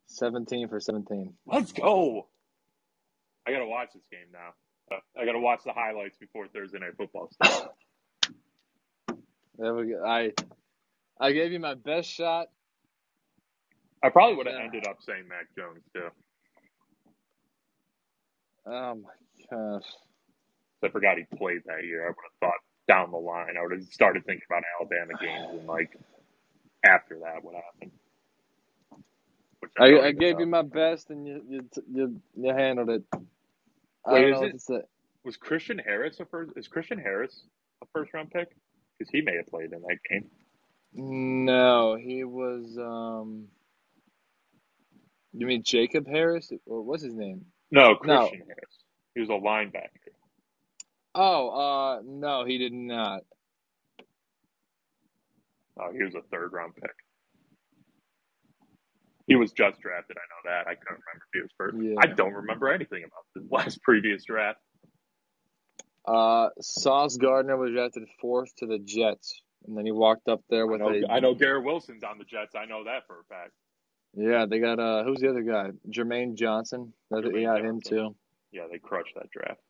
Speaker 1: 17 for 17.
Speaker 2: Let's go. I gotta watch this game now. Uh, I gotta watch the highlights before Thursday night football starts.
Speaker 1: There we go. I I gave you my best shot.
Speaker 2: I probably would have
Speaker 1: Yeah.
Speaker 2: ended up saying Mac Jones too.
Speaker 1: Oh my gosh.
Speaker 2: I forgot he played that year. I would have thought down the line. I would have started thinking about Alabama games and like after that what happened.
Speaker 1: I,
Speaker 2: don't
Speaker 1: I gave you my best and you you you, you handled it. I
Speaker 2: Wait,
Speaker 1: don't
Speaker 2: is
Speaker 1: know what
Speaker 2: it-
Speaker 1: to say.
Speaker 2: Was Christian Harris a first? Is Christian Harris a first round pick? Because he may have played in that game.
Speaker 1: No, he was um You mean Jacob Harris? Or what's his name?
Speaker 2: No,
Speaker 1: No.
Speaker 2: Christian Harris. He was a linebacker.
Speaker 1: Oh, uh no, he did not.
Speaker 2: Oh, he was a third round pick. He was just drafted. I know that. I couldn't remember if he was first.
Speaker 1: Yeah.
Speaker 2: I don't remember anything about the last *laughs* previous draft.
Speaker 1: Uh Sauce Gardner was drafted fourth to the Jets. And then he walked up there
Speaker 2: I
Speaker 1: with
Speaker 2: know,
Speaker 1: a
Speaker 2: I know Garrett Wilson's on the Jets. I know that for a fact.
Speaker 1: Yeah, they got uh who's the other guy? Jermaine Johnson. That
Speaker 2: Jermaine
Speaker 1: yeah, him too.
Speaker 2: Yeah, they crushed that draft.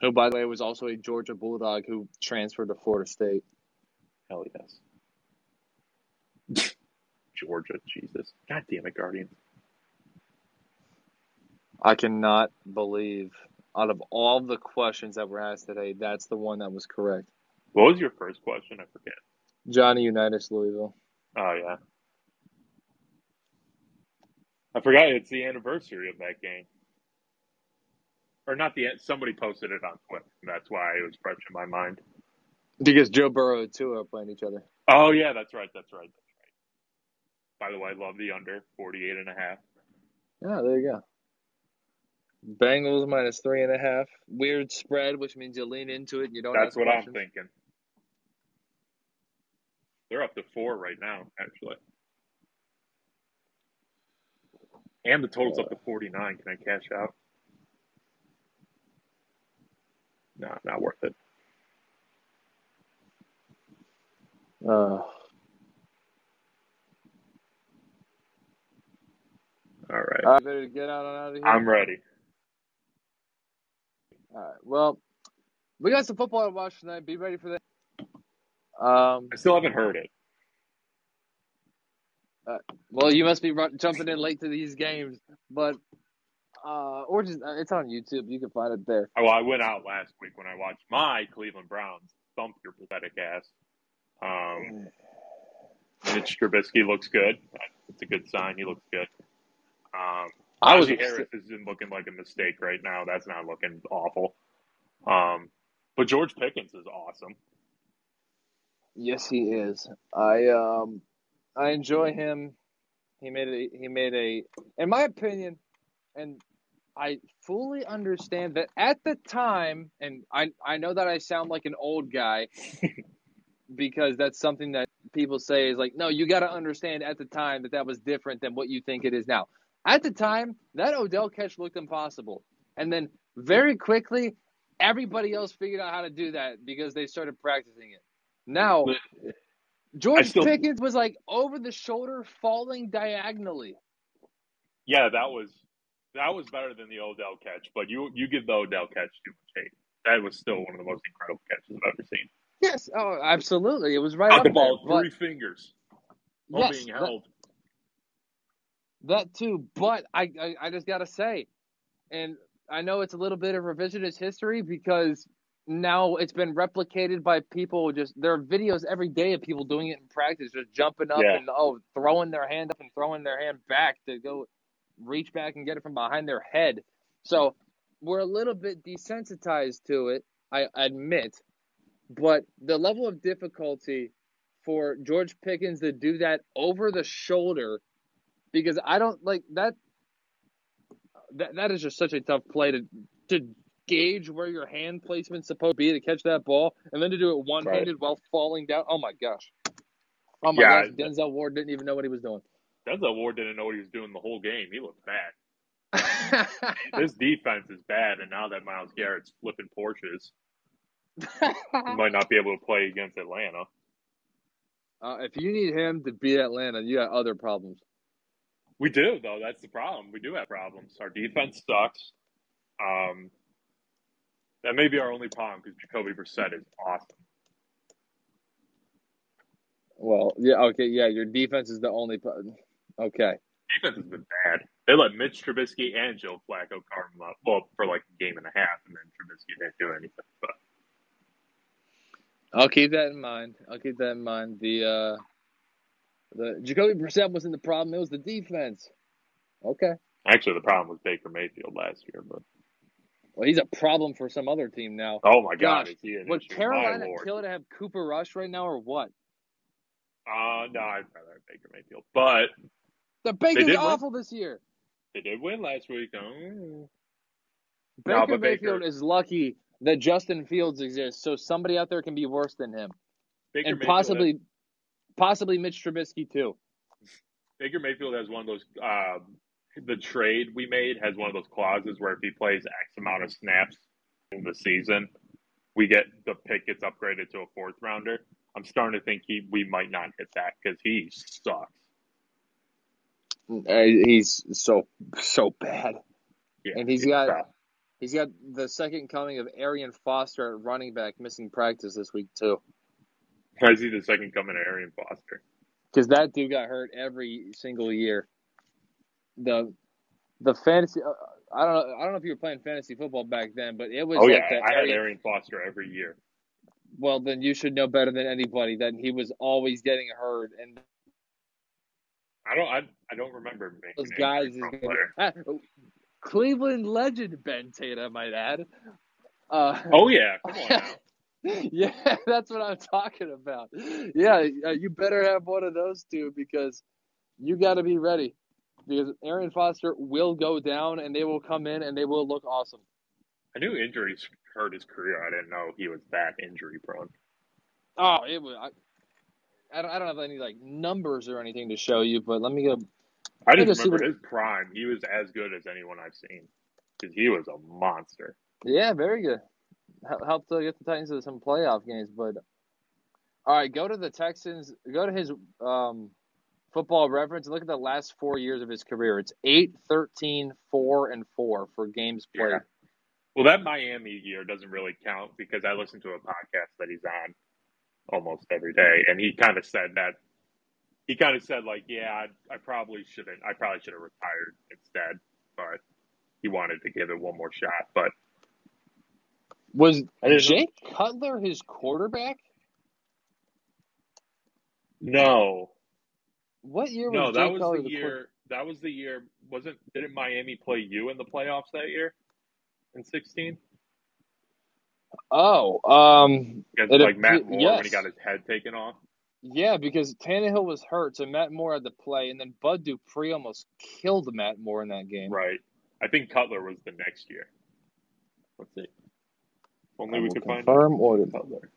Speaker 1: Who by the way was also a Georgia Bulldog who transferred to Florida State.
Speaker 2: Hell yes. *laughs* Georgia, Jesus. God damn it, Guardian.
Speaker 1: I cannot believe out of all the questions that were asked today, that's the one that was correct.
Speaker 2: What was your first question? I forget.
Speaker 1: Johnny Unitas Louisville.
Speaker 2: Oh yeah. I forgot it's the anniversary of that game. Or not the somebody posted it on Twitter. That's why it was fresh in my mind.
Speaker 1: Because Joe Burrow and Tua are playing each other.
Speaker 2: Oh yeah, that's right, that's right, that's right. By the way, I love the under 48 and a half.
Speaker 1: Yeah, there you go. Bengals minus three and a half. Weird spread, which means you lean into it and you don't
Speaker 2: That's what I'm thinking. They're up to four right now, actually. And the total's up to 49. Can I cash out? No, not worth it.
Speaker 1: Uh,
Speaker 2: All right.
Speaker 1: right, better get out out of here.
Speaker 2: I'm ready.
Speaker 1: All right. Well, we got some football to watch tonight. Be ready for that. Um,
Speaker 2: I still haven't heard it.
Speaker 1: Well, you must be run, jumping in late to these games, but uh, or just uh, it's on YouTube. You can find it there.
Speaker 2: Oh, well, I went out last week when I watched my Cleveland Browns thump your pathetic ass. Um, Mitch Trubisky looks good. It's a good sign. He looks good. Um,
Speaker 1: I was
Speaker 2: Harris isn't looking like a mistake right now. That's not looking awful. Um, but George Pickens is awesome.
Speaker 1: Yes, he is. I um, I enjoy him. He made a he made a, in my opinion, and I fully understand that at the time, and I I know that I sound like an old guy *laughs* because that's something that people say is like, no, you got to understand at the time that that was different than what you think it is now. At the time, that Odell catch looked impossible, and then very quickly, everybody else figured out how to do that because they started practicing it. Now, George
Speaker 2: still-
Speaker 1: Pickens was like over the shoulder, falling diagonally.
Speaker 2: Yeah, that was that was better than the Odell catch. But you you give the Odell catch too much hate. That was still one of the most incredible catches I've ever seen.
Speaker 1: Yes, oh, absolutely. It was right
Speaker 2: Got
Speaker 1: up
Speaker 2: the ball
Speaker 1: there.
Speaker 2: three fingers
Speaker 1: but,
Speaker 2: while
Speaker 1: yes,
Speaker 2: being
Speaker 1: that,
Speaker 2: held.
Speaker 1: that too. But I, I, I just gotta say, and I know it's a little bit of revisionist history because now it's been replicated by people. Just there are videos every day of people doing it in practice, just jumping up
Speaker 2: Yeah.
Speaker 1: and oh, throwing their hand up and throwing their hand back to go reach back and get it from behind their head. So we're a little bit desensitized to it, I admit, but the level of difficulty for George Pickens to do that over the shoulder, because I don't like that. That that is just such a tough play to to gauge where your hand placement's supposed to be to catch that ball, and then to do it one handed while falling down. Oh my gosh! Oh my
Speaker 2: Yeah,
Speaker 1: gosh! Denzel Ward didn't even know what he was doing.
Speaker 2: Denzel Ward didn't know what he was doing the whole game. He looked bad. *laughs* This defense is bad, and now that Myles Garrett's flipping Porsches, he might not be able to play against Atlanta.
Speaker 1: Uh, if you need him to beat Atlanta, you got other problems.
Speaker 2: We do, though. That's the problem. We do have problems. Our defense sucks. Um, that may be our only problem because Jacoby Brissett is awesome.
Speaker 1: Well, yeah, okay, yeah. Your defense is the only. pro- Okay,
Speaker 2: Defense has been bad. They let Mitch Trubisky and Joe Flacco carve them up. Well, for like a game and a half, and then Trubisky didn't do anything. But
Speaker 1: I'll keep that in mind. I'll keep that in mind. The uh, the Jacoby Brissett wasn't the problem. It was the defense. Okay.
Speaker 2: actually, the problem was Baker Mayfield last year. But
Speaker 1: Well, he's a problem for some other team now.
Speaker 2: oh my
Speaker 1: Gosh,
Speaker 2: an
Speaker 1: Would
Speaker 2: issue?
Speaker 1: Carolina kill to have Cooper Rush right now, or what?
Speaker 2: Uh, no, I'd rather have Baker Mayfield. But
Speaker 1: The Baker's
Speaker 2: did win.
Speaker 1: awful this year.
Speaker 2: they did win last week. Oh.
Speaker 1: Baker
Speaker 2: No,
Speaker 1: Mayfield
Speaker 2: Baker-
Speaker 1: is lucky that Justin Fields exists, so somebody out there can be worse than him,
Speaker 2: Baker
Speaker 1: and
Speaker 2: Mayfield
Speaker 1: possibly, possibly Mitch Trubisky too.
Speaker 2: Baker Mayfield has one of those. Uh, the trade we made has one of those clauses where if he plays X amount of snaps in the season, we get the pick gets upgraded to a fourth rounder. I'm starting to think he we might not hit that because he sucks.
Speaker 1: He's so so bad.
Speaker 2: Yeah,
Speaker 1: And he's got-
Speaker 2: tough.
Speaker 1: He's got the second coming of Arian Foster at running back missing practice this week too.
Speaker 2: I see the second coming of Arian Foster.
Speaker 1: Because that dude got hurt every single year. The the fantasy uh, I don't know I don't know if you were playing fantasy football back then, but it was
Speaker 2: Oh
Speaker 1: like
Speaker 2: yeah, I had
Speaker 1: Arian-
Speaker 2: Foster every year.
Speaker 1: well then you should know better than anybody that he was always getting hurt and
Speaker 2: I don't. I, I don't remember
Speaker 1: those guys is. Ah, *laughs* Cleveland legend Ben Tate, I might add. Uh,
Speaker 2: Oh yeah, *laughs* come on
Speaker 1: yeah, *laughs* that's what I'm talking about. Yeah, uh, you better have one of those two because you got to be ready. Because Arian Foster will go down and they will come in and they will look awesome.
Speaker 2: I knew injuries hurt his career. I didn't know he was that injury prone.
Speaker 1: Oh, it was. I, I don't. I don't have any like numbers or anything to show you, but let me go.
Speaker 2: I just
Speaker 1: see
Speaker 2: remember
Speaker 1: what-
Speaker 2: his prime. He was as good as anyone I've seen because he was a monster.
Speaker 1: Yeah, very good. Helped to get the Titans to some playoff games, but all right, go to the Texans. Go to his um, football reference look at the last four years of his career. It's 8, 13, 4, and 4 for games played.
Speaker 2: Yeah. Well, that Miami year doesn't really count because I listen to a podcast that he's on almost every day, and he kind of said that. He kind of said like, "Yeah, I, I probably shouldn't. I probably should have retired instead." But he wanted to give it one more shot. But
Speaker 1: Was Jake Cutler his quarterback?
Speaker 2: no,
Speaker 1: What year
Speaker 2: no,
Speaker 1: was
Speaker 2: that was
Speaker 1: Cutler
Speaker 2: the
Speaker 1: the
Speaker 2: year. That was the year. Wasn't didn't Miami play you in the playoffs that year in sixteen?
Speaker 1: Oh, um, It
Speaker 2: like Matt Moore
Speaker 1: yes.
Speaker 2: when he got his head taken off.
Speaker 1: yeah, because Tannehill was hurt, so Matt Moore had to play, and then Bud Dupree almost killed Matt Moore in that game.
Speaker 2: Right. I think Cutler was the next year. Let's see. Only
Speaker 1: I
Speaker 2: we could find
Speaker 1: confirm.
Speaker 2: Cutler.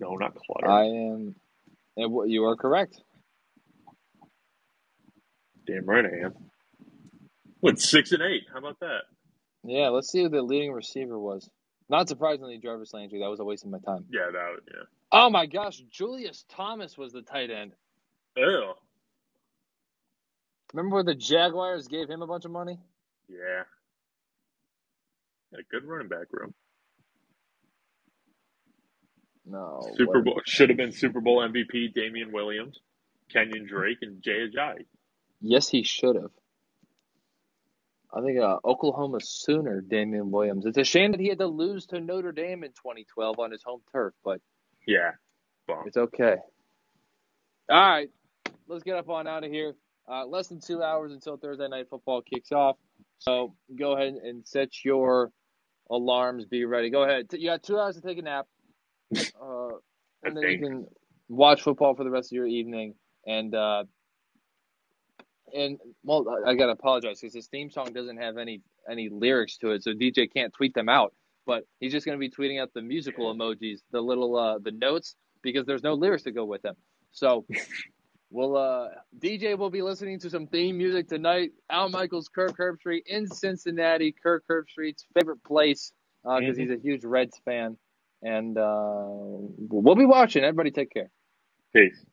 Speaker 2: No, not Clutter.
Speaker 1: I am. and what- You are correct.
Speaker 2: Damn right I am. With six and eight. How about that?
Speaker 1: Yeah, let's see who the leading receiver was. Not surprisingly, Jarvis Landry. That was a waste of my time.
Speaker 2: Yeah, that was, yeah.
Speaker 1: Oh my gosh, Julius Thomas was the tight end.
Speaker 2: Ew.
Speaker 1: Remember where the Jaguars gave him a bunch of money?
Speaker 2: Yeah. Had a good running back room.
Speaker 1: No.
Speaker 2: Super
Speaker 1: what-
Speaker 2: Bowl should have been Super Bowl MVP Damien Williams, Kenyan Drake, and Jay Ajayi.
Speaker 1: Yes, he should have. I think uh, Oklahoma Sooner Damien Williams. It's a shame that he had to lose to Notre Dame in 2012 on his home turf, but
Speaker 2: Yeah.
Speaker 1: It's okay. All right, let's get up on out of here. Uh, less than two hours until Thursday night football kicks off. So go ahead and set your alarms. Be ready. Go ahead. You got two hours to take a nap, *laughs* uh, and then you can watch football for the rest of your evening. And uh, and well, I- gotta apologize because this theme song doesn't have any any lyrics to it, so DJ can't tweet them out. But he's just gonna be tweeting out the musical emojis, the little uh, the notes, because there's no lyrics to go with them. So. *laughs* Well, uh, DJ will be listening to some theme music tonight. Al Michaels, Kirk Herbstreit in Cincinnati. Kirk Herbstreit's favorite place because
Speaker 2: Mhm.
Speaker 1: he's a huge Reds fan. And uh, we'll be watching. Everybody take care.
Speaker 2: Peace.